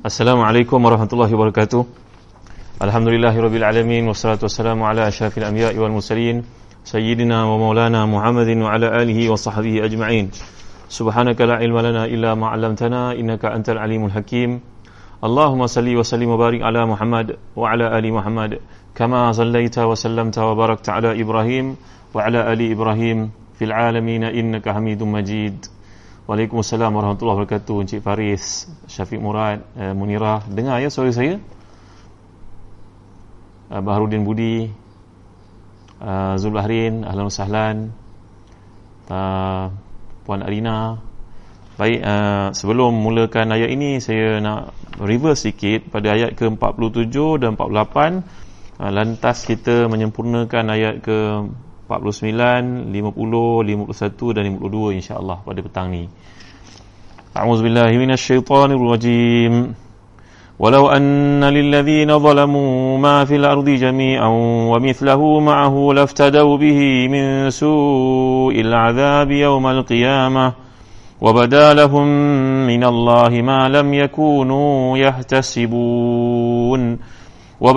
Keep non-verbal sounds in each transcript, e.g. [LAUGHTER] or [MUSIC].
Assalamualaikum warahmatullahi wabarakatuh. Alhamdulillahirabbil alamin wassalatu wassalamu ala asyrafil anbiya'i wal mursalin sayyidina wa maulana Muhammadin wa ala alihi wa sahbihi ajma'in. Subhanaka la ilma lana illa ma 'allamtana innaka antal alimul hakim. Allahumma salli wa sallim wa barik ala Muhammad wa ala ali Muhammad kama sallaita wa sallamta wa barakta ala Ibrahim wa ala ali Ibrahim fil alamin innaka Hamidum Majid. Waalaikumsalam warahmatullahi wabarakatuh Encik Faris, Syafiq Murad, uh, Munirah. Dengar ya suara saya? Uh, Baharudin Budi uh, Zul Bahrin, Ahlan Sahlan uh, Puan Arina. Baik, uh, sebelum mulakan ayat ini Saya nak reverse sikit pada ayat ke-47 dan 48 uh, Lantas kita menyempurnakan ayat ke 49, 50, 51 dan 52 insya-Allah pada petang ni. A'udzu billahi minasyaitonir rajim. Walau anna lil ladzina zalamu ma fil ardi jami'an wa mithluhu ma'ahu laftadaw bihi min su'il 'adzabi yawmal qiyamah wa badalahum min Allah ma lam yakunu yahtasibun wa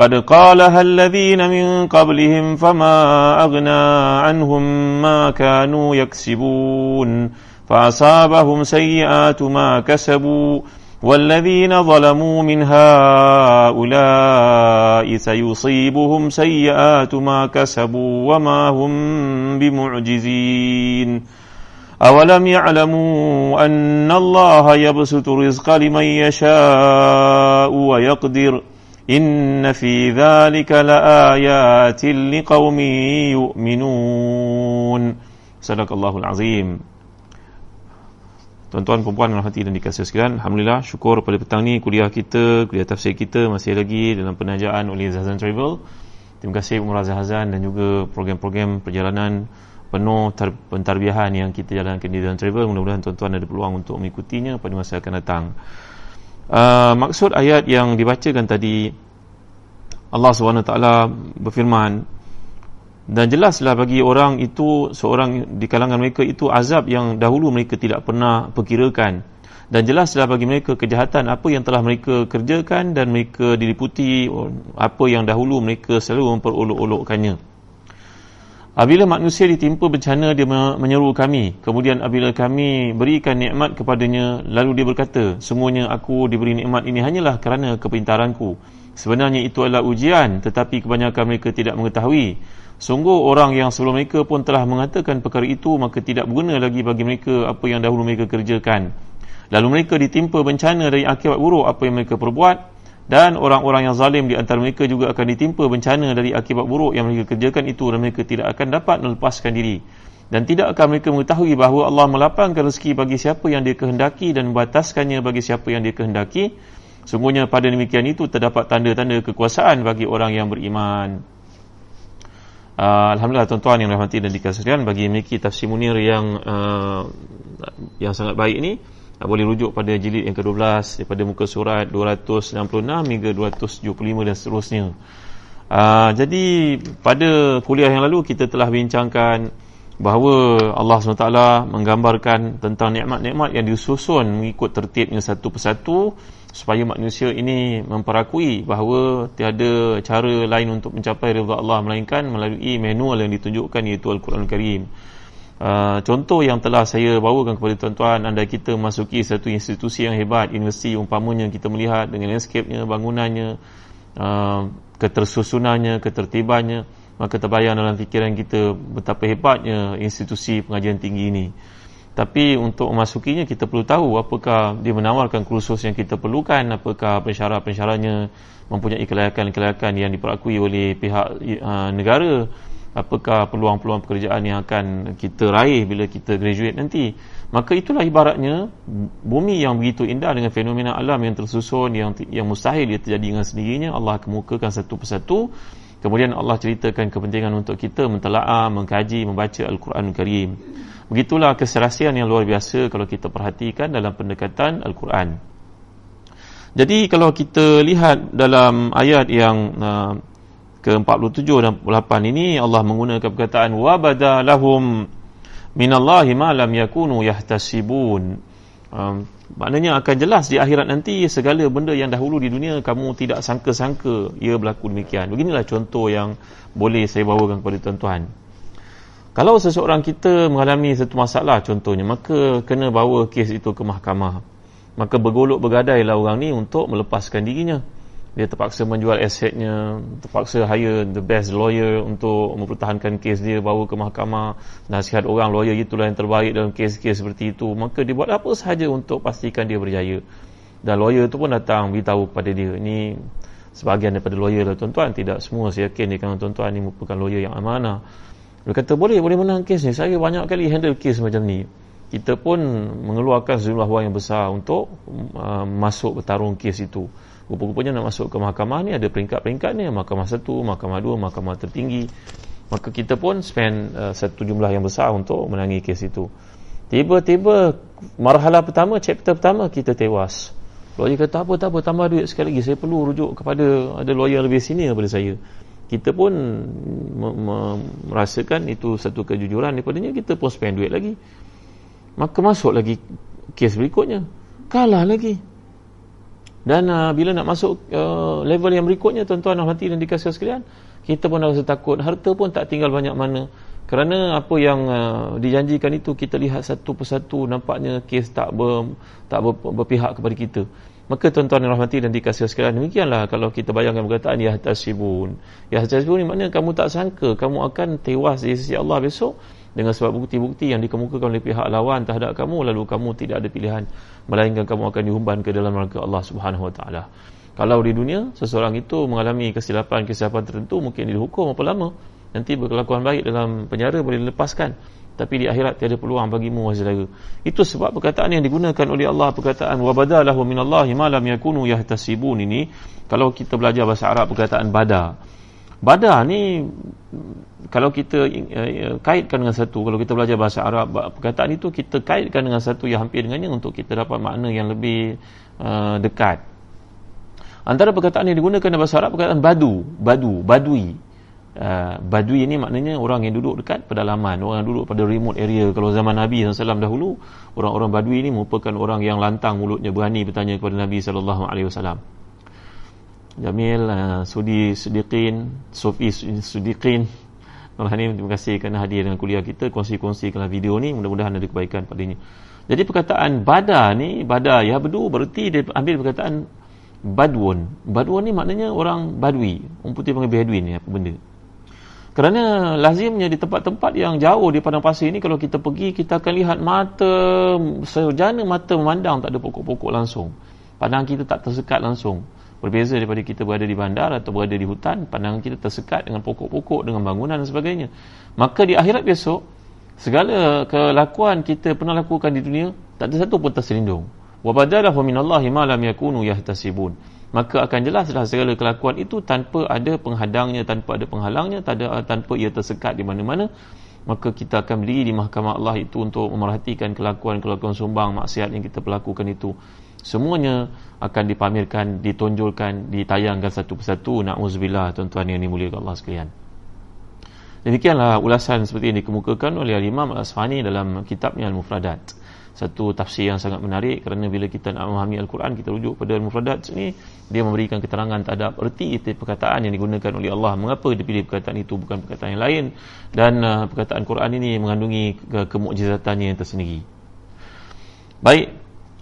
قد قالها الذين من قبلهم فما أغنى عنهم ما كانوا يكسبون فأصابهم سيئات ما كسبوا والذين ظلموا من هؤلاء سيصيبهم سيئات ما كسبوا وما هم بمعجزين أولم يعلموا أن الله يبسط الرزق لمن يشاء ويقدر Inna fi dhalika laayatin liqaumin yu'minun. Sadaqallahul azim. Tuan-tuan perempuan yang hati dan dikasih sekalian, alhamdulillah syukur pada petang ni kuliah kita, kuliah tafsir kita masih lagi dalam penajaan oleh Zahzan Travel. Terima kasih Umrah Zahzan dan juga program-program perjalanan penuh pentarbiahan yang kita jalankan di Zahzan Travel. Mudah-mudahan tuan-tuan ada peluang untuk mengikutinya pada masa akan datang. Uh, maksud ayat yang dibacakan tadi Allah SWT berfirman dan jelaslah bagi orang itu seorang di kalangan mereka itu azab yang dahulu mereka tidak pernah perkirakan. Dan jelaslah bagi mereka kejahatan apa yang telah mereka kerjakan dan mereka diliputi apa yang dahulu mereka selalu memperolok-olokkannya Apabila manusia ditimpa bencana dia menyeru kami. Kemudian apabila kami berikan nikmat kepadanya lalu dia berkata semuanya aku diberi nikmat ini hanyalah kerana kepintaranku. Sebenarnya itu adalah ujian tetapi kebanyakan mereka tidak mengetahui. Sungguh orang yang sebelum mereka pun telah mengatakan perkara itu maka tidak berguna lagi bagi mereka apa yang dahulu mereka kerjakan. Lalu mereka ditimpa bencana dari akibat buruk apa yang mereka perbuat dan orang-orang yang zalim di antara mereka juga akan ditimpa bencana dari akibat buruk yang mereka kerjakan itu dan mereka tidak akan dapat melepaskan diri. Dan tidak akan mereka mengetahui bahawa Allah melapangkan rezeki bagi siapa yang dia kehendaki dan membataskannya bagi siapa yang dia kehendaki. Sungguhnya pada demikian itu terdapat tanda-tanda kekuasaan bagi orang yang beriman. Uh, Alhamdulillah tuan-tuan yang rahmati dan dikasihkan bagi memiliki tafsir munir yang uh, yang sangat baik ini boleh rujuk pada jilid yang ke-12 daripada muka surat 296 hingga 275 dan seterusnya. Uh, jadi pada kuliah yang lalu kita telah bincangkan bahawa Allah SWT menggambarkan tentang nikmat-nikmat yang disusun mengikut tertibnya satu persatu supaya manusia ini memperakui bahawa tiada cara lain untuk mencapai rida Allah melainkan melalui manual yang ditunjukkan iaitu Al-Quran Al-Karim. Uh, contoh yang telah saya bawakan kepada tuan-tuan anda kita masuki satu institusi yang hebat universiti umpamanya kita melihat dengan landscape-nya bangunannya uh, ketersusunannya ketertibannya maka terbayang dalam fikiran kita betapa hebatnya institusi pengajian tinggi ini. Tapi untuk memasukinya kita perlu tahu apakah dia menawarkan kursus yang kita perlukan apakah pensyarat-pensyaratnya mempunyai kelayakan-kelayakan yang diperakui oleh pihak uh, negara apakah peluang-peluang pekerjaan yang akan kita raih bila kita graduate nanti? Maka itulah ibaratnya bumi yang begitu indah dengan fenomena alam yang tersusun yang yang mustahil dia terjadi dengan sendirinya. Allah kemukakan satu persatu. Kemudian Allah ceritakan kepentingan untuk kita mentelaah mengkaji membaca Al-Quran Karim begitulah keserasian yang luar biasa kalau kita perhatikan dalam pendekatan Al-Quran. Jadi kalau kita lihat dalam ayat yang uh, ke-47 dan 48 ini Allah menggunakan perkataan wabada lahum minallahi ma lam yakunu yahtasibun. Um, maknanya akan jelas di akhirat nanti segala benda yang dahulu di dunia kamu tidak sangka-sangka ia berlaku demikian. Beginilah contoh yang boleh saya bawakan kepada tuan-tuan. Kalau seseorang kita mengalami satu masalah contohnya maka kena bawa kes itu ke mahkamah. Maka bergolok bergadailah orang ni untuk melepaskan dirinya dia terpaksa menjual asetnya terpaksa hire the best lawyer untuk mempertahankan kes dia bawa ke mahkamah nasihat orang lawyer itulah yang terbaik dalam kes-kes seperti itu. Maka dia buat apa sahaja untuk pastikan dia berjaya. Dan lawyer tu pun datang beritahu kepada dia ini sebahagian daripada lawyer lah tuan-tuan. Tidak semua saya yakin dia kan tuan-tuan ini merupakan lawyer yang amanah. Dia kata boleh boleh menang kes ni. Saya banyak kali handle kes macam ni. Kita pun mengeluarkan sejumlah wang yang besar untuk uh, masuk bertarung kes itu rupa-rupanya nak masuk ke mahkamah ni ada peringkat-peringkat ni. Mahkamah satu, mahkamah dua, mahkamah tertinggi. Maka kita pun spend uh, satu jumlah yang besar untuk menangi kes itu. Tiba-tiba marhala pertama, chapter pertama kita tewas. Lawyer kata apa, tak apa, tambah duit sekali lagi. Saya perlu rujuk kepada ada lawyer lebih sini daripada saya. Kita pun merasakan itu satu kejujuran. Daripadanya kita pun spend duit lagi. Maka masuk lagi kes berikutnya. Kalah lagi dan uh, bila nak masuk uh, level yang berikutnya tuan-tuan dan hati dan dikasih sekalian kita pun rasa takut. Harta pun tak tinggal banyak mana. Kerana apa yang uh, dijanjikan itu kita lihat satu persatu nampaknya kes tak ber, tak ber, berpihak kepada kita. Maka tuan-tuan dan rahmati dan dikasih sekalian demikianlah kalau kita bayangkan perkataan ya tasibun ya tasibun ni maknanya kamu tak sangka kamu akan tewas di sisi Allah besok dengan sebab bukti-bukti yang dikemukakan oleh pihak lawan terhadap kamu lalu kamu tidak ada pilihan melainkan kamu akan dihumban ke dalam neraka Allah Subhanahu Wa Taala. Kalau di dunia seseorang itu mengalami kesilapan-kesilapan tertentu mungkin dihukum apa lama nanti berkelakuan baik dalam penjara boleh dilepaskan tapi di akhirat tiada peluang bagimu wahai saudara. Itu sebab perkataan yang digunakan oleh Allah perkataan wa badalahu minallahi ma lam yakunu yahtasibun ini kalau kita belajar bahasa Arab perkataan bada. Bada ni kalau kita uh, kaitkan dengan satu kalau kita belajar bahasa Arab perkataan itu kita kaitkan dengan satu yang hampir dengannya untuk kita dapat makna yang lebih uh, dekat. Antara perkataan yang digunakan dalam bahasa Arab perkataan badu badu badui. Uh, badui ini maknanya orang yang duduk dekat pedalaman orang yang duduk pada remote area. Kalau zaman Nabi SAW dahulu orang-orang badui ini merupakan orang yang lantang mulutnya berani bertanya kepada Nabi SAW Jamil uh, Sudi Sudiqin Sofi Sudiqin Tuan Hanim terima kasih kerana hadir dengan kuliah kita. Kongsi-kongsikanlah video ni mudah-mudahan ada kebaikan padanya jadi perkataan bada ni bada ya bedu berarti dia ambil perkataan badwun. Badwun ni maknanya orang badui. Orang putih panggil bedouin ni apa benda. Kerana lazimnya di tempat-tempat yang jauh di padang pasir ni kalau kita pergi kita akan lihat mata sejana mata memandang tak ada pokok-pokok langsung. Pandang kita tak tersekat langsung Berbeza daripada kita berada di bandar atau berada di hutan, pandangan kita tersekat dengan pokok-pokok, dengan bangunan dan sebagainya. Maka di akhirat besok, segala kelakuan kita pernah lakukan di dunia, tak ada satu pun terselindung. وَبَدَلَهُ مِنَ اللَّهِ مَا لَمْ يَكُونُوا يَحْتَسِبُونَ Maka akan jelas dah segala kelakuan itu tanpa ada penghadangnya, tanpa ada penghalangnya, tanpa ia tersekat di mana-mana. Maka kita akan berdiri di mahkamah Allah itu untuk memerhatikan kelakuan-kelakuan sumbang, maksiat yang kita pelakukan itu semuanya akan dipamerkan, ditonjolkan, ditayangkan satu persatu. Nauzubillah tuan-tuan yang dimuliakan Allah sekalian. Demikianlah ulasan seperti yang dikemukakan oleh Imam Al-Asfani dalam kitabnya Al-Mufradat. Satu tafsir yang sangat menarik kerana bila kita nak memahami Al-Quran kita rujuk pada Al-Mufradat ini dia memberikan keterangan terhadap erti itu perkataan yang digunakan oleh Allah mengapa dia pilih perkataan itu bukan perkataan yang lain dan uh, perkataan Quran ini mengandungi ke- kemujizatannya yang tersendiri. Baik,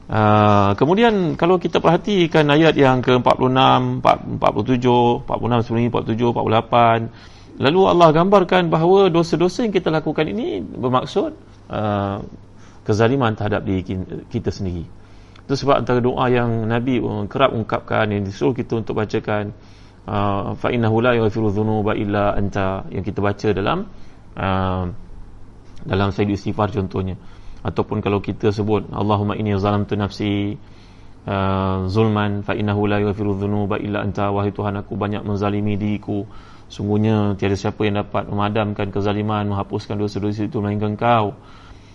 Uh, kemudian kalau kita perhatikan ayat yang ke-46, 47, 46, 47, 48 lalu Allah gambarkan bahawa dosa-dosa yang kita lakukan ini bermaksud uh, kezaliman terhadap diri kita sendiri. Itu sebab antara doa yang Nabi kerap ungkapkan yang disuruh kita untuk bacakan uh, fa innahu la yaghfiru dhunuba illa anta yang kita baca dalam uh, dalam sayyid istighfar contohnya ataupun kalau kita sebut Allahumma inni zalamtu nafsi uh, zulman fa innahu la yaghfiru dhunuba illa anta. Wahai Tuhan aku banyak menzalimi diriku. Sungguhnya tiada siapa yang dapat memadamkan kezaliman menghapuskan dosa-dosa itu melainkan kau.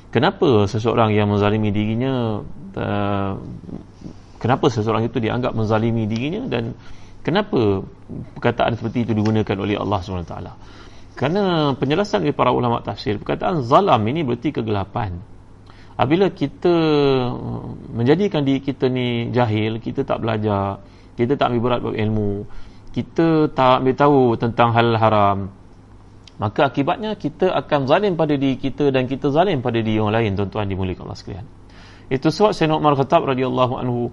Kenapa seseorang yang menzalimi dirinya uh, kenapa seseorang itu dianggap menzalimi dirinya dan kenapa perkataan seperti itu digunakan oleh Allah SWT kerana penjelasan dari para ulama tafsir perkataan zalam ini berarti kegelapan apabila kita uh, menjadikan diri kita ni jahil kita tak belajar kita tak ambil berat buat ilmu kita tak ambil tahu tentang hal haram maka akibatnya kita akan zalim pada diri kita dan kita zalim pada diri orang lain tuan-tuan dimuliakan Allah sekalian. Itu sebab Sayyidina Umar Khattab radhiyallahu anhu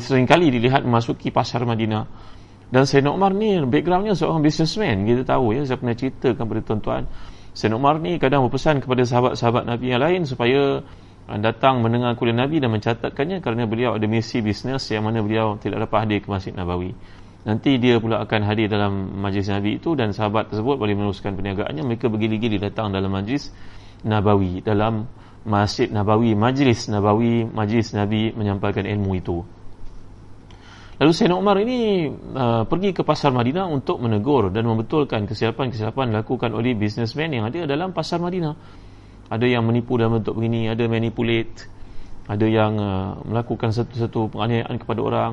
sering kali dilihat memasuki pasar Madinah. Dan Sayyidina Umar ni backgroundnya seorang businessman kita tahu ya saya pernah ceritakan kepada tuan-tuan Sayyidina Umar ni kadang berpesan kepada sahabat-sahabat Nabi yang lain supaya uh, datang mendengar kuliah Nabi dan mencatatkannya kerana beliau ada misi bisnes yang mana beliau tidak dapat hadir ke Masjid Nabawi. Nanti dia pula akan hadir dalam majlis Nabi itu dan sahabat tersebut boleh meneruskan perniagaannya. Mereka bergili-gili datang dalam majlis Nabawi. Dalam Masjid Nabawi, majlis Nabawi, majlis Nabi menyampaikan ilmu itu. Lalu Sayyidina Umar ini uh, pergi ke pasar Madinah untuk menegur dan membetulkan kesilapan-kesilapan dilakukan oleh businessman yang ada dalam pasar Madinah. Ada yang menipu dalam bentuk begini, ada manipulate, ada yang uh, melakukan satu-satu penganiayaan kepada orang,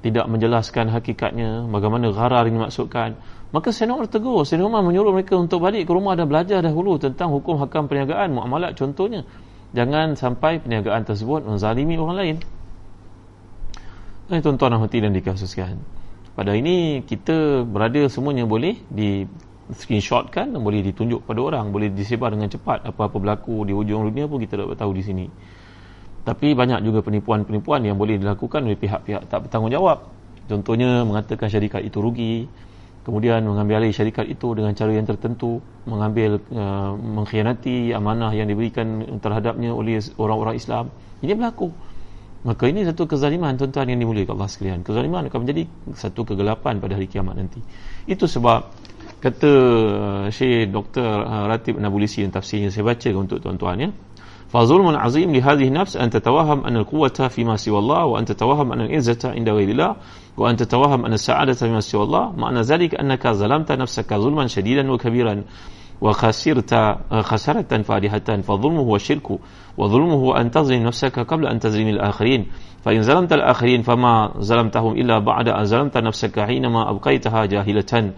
tidak menjelaskan hakikatnya, bagaimana gharar ini maksudkan. Maka Sayyidina Umar tegur, Sayyidina Umar menyuruh mereka untuk balik ke rumah dan belajar dahulu tentang hukum hakam perniagaan, muamalat contohnya. Jangan sampai perniagaan tersebut menzalimi orang lain. Eh, tuan-tuan dan hati dan dikasuskan pada ini kita berada semuanya boleh di screenshotkan dan boleh ditunjuk pada orang boleh disebar dengan cepat apa-apa berlaku di hujung dunia pun kita dapat tahu di sini. Tapi banyak juga penipuan-penipuan yang boleh dilakukan oleh pihak-pihak tak bertanggungjawab. Contohnya mengatakan syarikat itu rugi kemudian mengambil alih syarikat itu dengan cara yang tertentu mengambil uh, mengkhianati amanah yang diberikan terhadapnya oleh orang-orang Islam. Ini berlaku Maka ini satu kezaliman tuan-tuan yang dimuliakan Allah sekalian. Kezaliman akan menjadi satu kegelapan pada hari kiamat nanti. Itu sebab kata uh, Syekh Dr. Uh, Ratib Nabulisi yang tafsirnya saya baca untuk tuan-tuan ya. فظلم عظيم لهذه النفس أن تتوهم أن القوة فيما سوى الله وأن تتوهم أن العزة عند غير الله وأن تتوهم أن السعادة فيما سوى الله معنى ذلك أنك ظلمت نفسك ظلما شديدا وكبيرا وخسرت خسارة فادحة فظلمه وشرك وظلمه أن تظلم نفسك قبل أن تظلم الآخرين فإن ظلمت الآخرين فما illa إلا بعد أن nafsaka نفسك ma أبقيتها jahilatan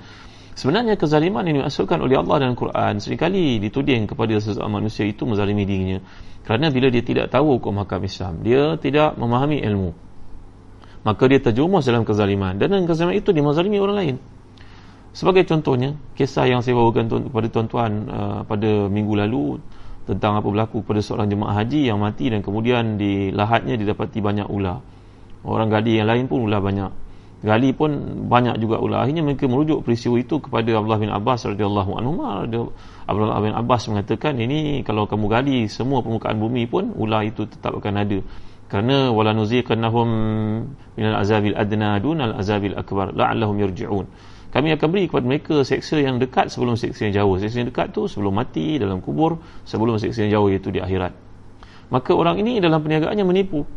Sebenarnya kezaliman yang diasuhkan oleh Allah dalam Quran seringkali dituding kepada sesama manusia itu menzalimi dirinya. Kerana bila dia tidak tahu hukum hakam Islam, dia tidak memahami ilmu. Maka dia terjumus dalam kezaliman. Dan dengan kezaliman itu dia menzalimi orang lain. Sebagai contohnya, kisah yang saya bawakan kepada tuan-tuan uh, pada minggu lalu tentang apa berlaku pada seorang jemaah haji yang mati dan kemudian di lahatnya didapati banyak ular. Orang gali yang lain pun ular banyak. Gali pun banyak juga ular. Akhirnya mereka merujuk peristiwa itu kepada Abdullah bin Abbas radhiyallahu anhu. Abdullah bin Abbas mengatakan ini kalau kamu gali semua permukaan bumi pun ular itu tetap akan ada. Kerana wala nuziqannahum minal azabil adna dunal azabil akbar la'allahum yarji'un kami akan beri kepada mereka seksa yang dekat sebelum seksa yang jauh. Seksa yang dekat tu sebelum mati dalam kubur sebelum seksa yang jauh iaitu di akhirat. Maka orang ini dalam perniagaannya menipu.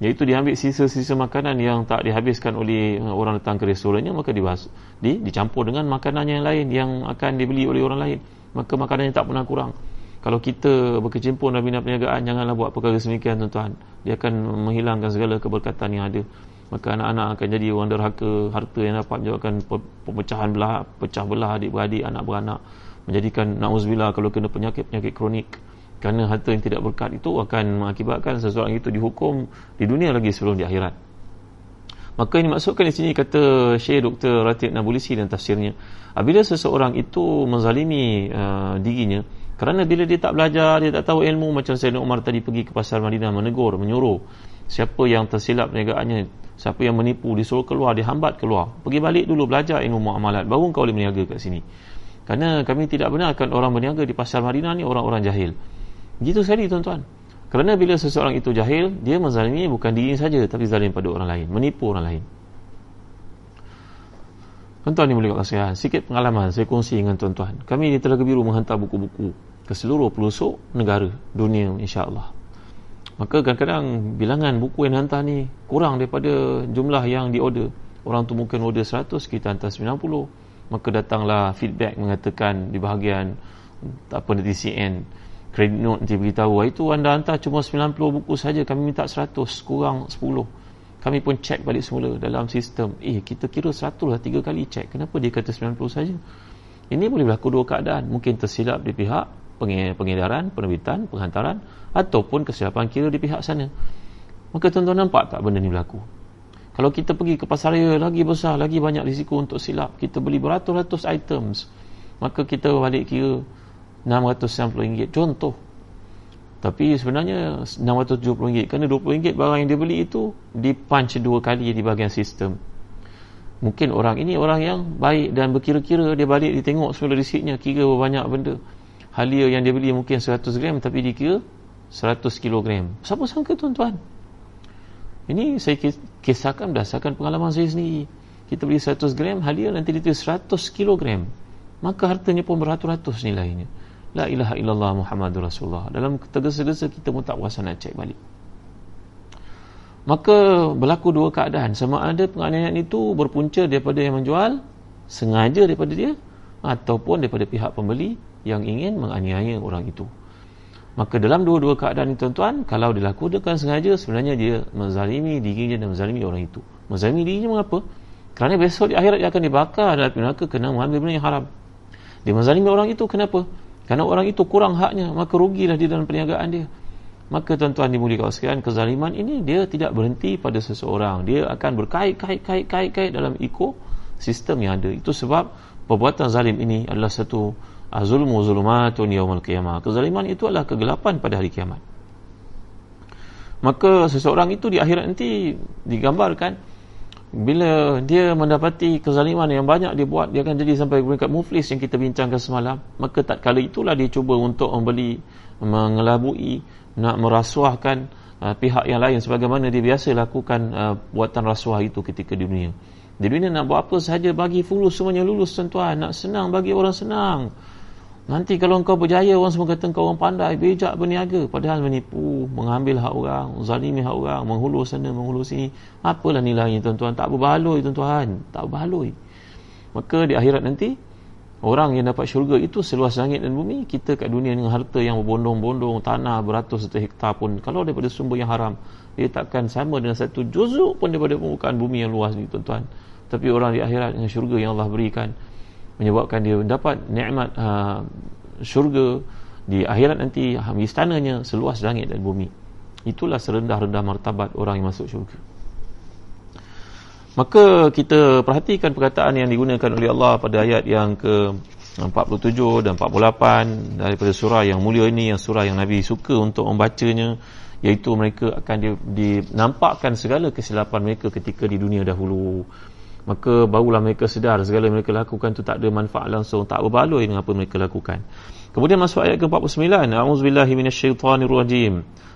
Iaitu dia ambil sisa-sisa makanan yang tak dihabiskan oleh orang datang ke restorannya maka dibahas, di, dicampur dengan makanan yang lain yang akan dibeli oleh orang lain. Maka makanannya tak pernah kurang. Kalau kita berkecimpung dalam bina perniagaan janganlah buat perkara semikian tuan-tuan. Dia akan menghilangkan segala keberkatan yang ada maka anak-anak akan jadi orang derhaka harta yang dapat menyebabkan pemecahan belah pecah belah adik-beradik anak beranak menjadikan nauzubillah kalau kena penyakit-penyakit kronik kerana harta yang tidak berkat itu akan mengakibatkan seseorang itu dihukum di dunia lagi sebelum di akhirat maka ini maksudkan di sini kata Syekh Dr. Ratib Nabulisi dan tafsirnya apabila seseorang itu menzalimi uh, dirinya kerana bila dia tak belajar dia tak tahu ilmu macam Sayyidina Umar tadi pergi ke pasar Madinah menegur menyuruh siapa yang tersilap perniagaannya siapa yang menipu disuruh keluar dihambat keluar. Pergi balik dulu belajar ilmu muamalat. Baru kau boleh berniaga kat sini. Kerana kami tidak benarkan orang berniaga di pasar Madinah ni orang-orang jahil. Begitu sekali tuan-tuan. Kerana bila seseorang itu jahil dia menzalimi bukan diri saja tapi zalim pada orang lain. Menipu orang lain. Tuan-tuan ni boleh kasihan sikit pengalaman saya kongsi dengan tuan-tuan. Kami di Telaga Biru menghantar buku-buku ke ke seluruh pelosok negara dunia insya-Allah. Maka kadang-kadang bilangan buku yang hantar ni kurang daripada jumlah yang diorder. Orang tu mungkin order 100, kita hantar 90. Maka datanglah feedback mengatakan di bahagian apa nanti CN credit note nanti beritahu itu anda hantar cuma 90 buku saja kami minta 100 kurang 10 kami pun check balik semula dalam sistem. Eh kita kira 100 lah 3 kali check. Kenapa dia kata 90 saja? Ini boleh berlaku dua keadaan. Mungkin tersilap di pihak pengedaran penerbitan penghantaran ataupun kesilapan kira di pihak sana. Maka tuan-tuan nampak tak benda ni berlaku? Kalau kita pergi ke pasar raya lagi besar lagi banyak risiko untuk silap. Kita beli beratus-ratus items maka kita balik kira RM690 contoh. Tapi sebenarnya RM670 kerana RM20 barang yang dia beli itu di punch dua kali di bahagian sistem. Mungkin orang ini orang yang baik dan berkira-kira dia balik dia tengok semula risitnya kira banyak benda. Halia yang dia beli mungkin 100 gram tapi dia kira 100 kilogram. Siapa sangka tuan-tuan? Ini saya kisahkan berdasarkan pengalaman saya sendiri. Kita beli 100 gram halia nanti dia 100 kilogram. Maka hartanya pun beratus-ratus nilainya. La ilaha illallah Muhammadur Rasulullah. Dalam tergesa-gesa kita pun tak puasa nak cek balik. Maka berlaku dua keadaan. Sama ada penganiayaan itu berpunca daripada yang menjual Sengaja daripada dia Ataupun daripada pihak pembeli Yang ingin menganiaya orang itu Maka dalam dua-dua keadaan ini tuan-tuan Kalau dilakukan sengaja Sebenarnya dia menzalimi dirinya dan menzalimi orang itu Menzalimi dirinya mengapa? Kerana besok di akhirat dia akan dibakar dalam neraka Kena mengambil benda yang haram Dia menzalimi orang itu kenapa? Kerana orang itu kurang haknya, maka rugilah di dalam perniagaan dia. Maka tuan-tuan dimuliakan sekalian, kezaliman ini dia tidak berhenti pada seseorang. Dia akan berkait-kait-kait-kait dalam ekosistem yang ada. Itu sebab perbuatan zalim ini adalah satu azulmu zulumatun yawmal qiyamah. Kezaliman itu adalah kegelapan pada hari kiamat. Maka seseorang itu di akhirat nanti digambarkan bila dia mendapati kezaliman yang banyak dia buat dia akan jadi sampai peringkat muflis yang kita bincangkan semalam maka tak kala itulah dia cuba untuk membeli mengelabui nak merasuahkan uh, pihak yang lain sebagaimana dia biasa lakukan uh, buatan rasuah itu ketika di dunia di dunia nak buat apa sahaja bagi fulus semuanya lulus tuan-tuan nak senang bagi orang senang Nanti kalau engkau berjaya orang semua kata engkau orang pandai, bijak berniaga padahal menipu, mengambil hak orang, zalimi hak orang, menghulur sana, menghulur sini. Apalah nilainya tuan-tuan? Tak berbaloi tuan-tuan, tak berbaloi. Maka di akhirat nanti orang yang dapat syurga itu seluas langit dan bumi, kita kat dunia dengan harta yang berbondong-bondong, tanah beratus juta hektar pun kalau daripada sumber yang haram, dia takkan sama dengan satu juzuk pun daripada permukaan bumi yang luas ni tuan-tuan. Tapi orang di akhirat dengan syurga yang Allah berikan, menyebabkan dia dapat nikmat uh, syurga di akhirat nanti istananya seluas langit dan bumi. Itulah serendah-rendah martabat orang yang masuk syurga. Maka kita perhatikan perkataan yang digunakan oleh Allah pada ayat yang ke 47 dan 48 daripada surah yang mulia ini yang surah yang Nabi suka untuk membacanya iaitu mereka akan dinampakkan segala kesilapan mereka ketika di dunia dahulu maka barulah mereka sedar segala yang mereka lakukan itu tak ada manfaat langsung tak berbaloi dengan apa mereka lakukan. Kemudian masuk ayat ke-49 a'udzubillahi minasyaitonirrajim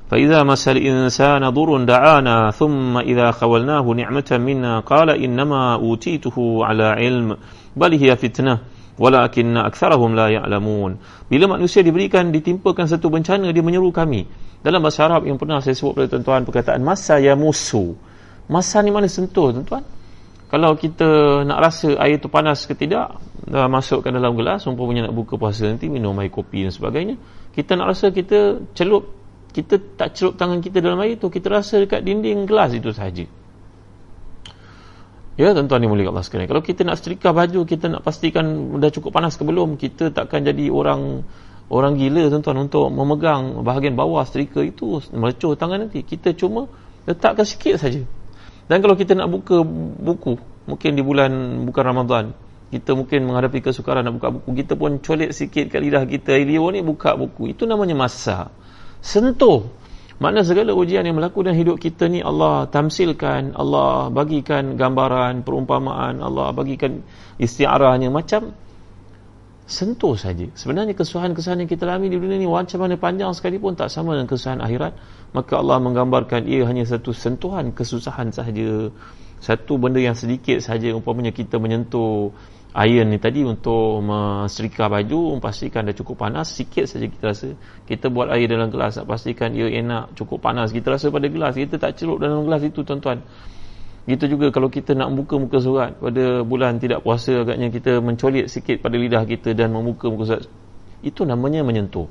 fa idza masal insana durun da'ana thumma idza khawalnahu ni'matan minna qala innama utituhu ala ilm bal hiya fitnah walakin aktsarahum la ya'lamun. Bila manusia diberikan ditimpakan satu bencana dia menyeru kami. Dalam bahasa Arab yang pernah saya sebut pada tuan-tuan perkataan masa ya musu masa ni mana sentuh tuan-tuan kalau kita nak rasa air itu panas ke tidak dah masukkan dalam gelas umpamanya nak buka puasa nanti minum air kopi dan sebagainya kita nak rasa kita celup kita tak celup tangan kita dalam air itu kita rasa dekat dinding gelas itu sahaja. Ya tuan-tuan ni mulia Allah sekalian. Kalau kita nak setrika baju kita nak pastikan dah cukup panas ke belum kita takkan jadi orang orang gila tuan-tuan untuk memegang bahagian bawah setrika itu melecuh tangan nanti. Kita cuma letakkan sikit saja dan kalau kita nak buka buku, mungkin di bulan bukan Ramadan, kita mungkin menghadapi kesukaran nak buka buku, kita pun colet sikit kat lidah kita, Elio ni buka buku. Itu namanya masa. Sentuh. Makna segala ujian yang berlaku dalam hidup kita ni Allah tamsilkan, Allah bagikan gambaran, perumpamaan, Allah bagikan istiarahnya macam sentuh saja. Sebenarnya kesusahan-kesusahan yang kita alami di dunia ini macam mana panjang sekalipun tak sama dengan kesusahan akhirat. Maka Allah menggambarkan ia hanya satu sentuhan kesusahan sahaja. Satu benda yang sedikit sahaja umpamanya kita menyentuh iron ni tadi untuk menserika baju pastikan dah cukup panas sikit saja kita rasa kita buat air dalam gelas pastikan ia enak cukup panas kita rasa pada gelas kita tak celup dalam gelas itu tuan-tuan Gitu juga kalau kita nak buka muka surat pada bulan tidak puasa agaknya kita mencolit sikit pada lidah kita dan membuka muka surat. Itu namanya menyentuh.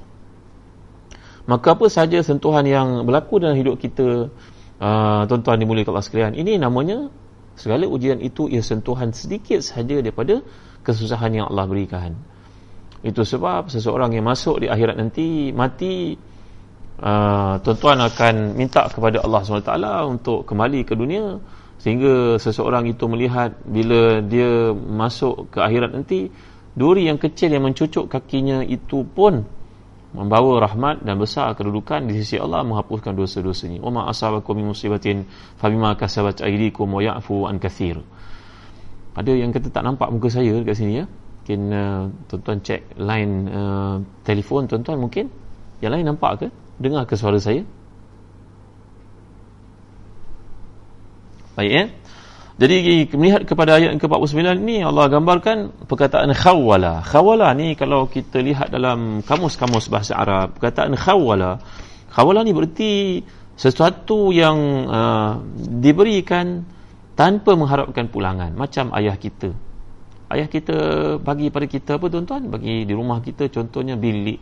Maka apa saja sentuhan yang berlaku dalam hidup kita uh, tuan-tuan dimuliakan Allah sekalian. Ini namanya segala ujian itu ia sentuhan sedikit sahaja daripada kesusahan yang Allah berikan. Itu sebab seseorang yang masuk di akhirat nanti mati uh, tuan-tuan akan minta kepada Allah SWT untuk kembali ke dunia sehingga seseorang itu melihat bila dia masuk ke akhirat nanti duri yang kecil yang mencucuk kakinya itu pun membawa rahmat dan besar kedudukan di sisi Allah menghapuskan dosa-dosanya. Wa ma asabakum min musibatin fa bima kasabat aydikum wa ya'fu an katsir. Ada yang kata tak nampak muka saya dekat sini ya. Mungkin uh, tuan-tuan cek line uh, telefon tuan-tuan mungkin. Yang lain nampak ke? Dengar ke suara saya? Baik ya. Jadi melihat kepada ayat ke-49 ni Allah gambarkan perkataan khawala. Khawala ni kalau kita lihat dalam kamus-kamus bahasa Arab, perkataan khawala. Khawala ni berarti sesuatu yang uh, diberikan tanpa mengharapkan pulangan, macam ayah kita. Ayah kita bagi pada kita apa tuan-tuan? Bagi di rumah kita contohnya bilik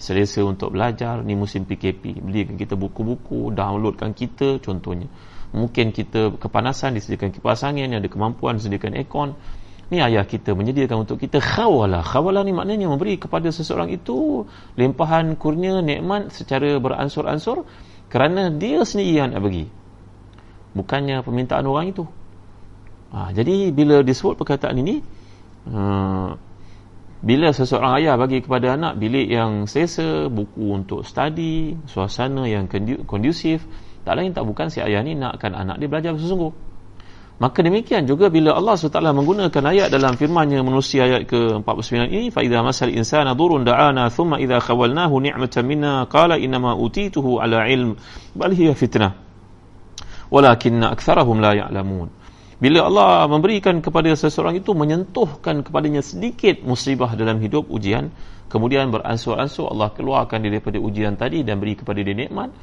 selesa untuk belajar ni musim PKP belikan kita buku-buku downloadkan kita contohnya mungkin kita kepanasan disediakan kipas angin ada kemampuan disediakan aircon. Ni ayah kita menyediakan untuk kita. Khawala khawala ni maknanya memberi kepada seseorang itu limpahan kurnia nikmat secara beransur-ansur kerana dia sendiri yang nak bagi. Bukannya permintaan orang itu. Ha, jadi bila disebut perkataan ini uh, bila seseorang ayah bagi kepada anak bilik yang selesa buku untuk study suasana yang kondusif tak lain tak bukan si ayah ni nakkan anak dia belajar bersungguh maka demikian juga bila Allah SWT menggunakan ayat dalam firmannya menusi ayat ke-49 ini فَإِذَا مَسَلْ إِنسَانَ ضُرٌ دَعَانَا ثُمَّ إِذَا خَوَلْنَاهُ نِعْمَةً مِنَّا قَالَ إِنَّمَا أُتِيتُهُ عَلَى عِلْمٍ بَلْ هِيَ فِتْنَةٌ وَلَكِنَّ أَكْثَرَهُمْ لَا يَعْلَمُونَ bila Allah memberikan kepada seseorang itu menyentuhkan kepadanya sedikit musibah dalam hidup ujian kemudian beransur-ansur Allah keluarkan dia daripada ujian tadi dan beri kepada dia nikmat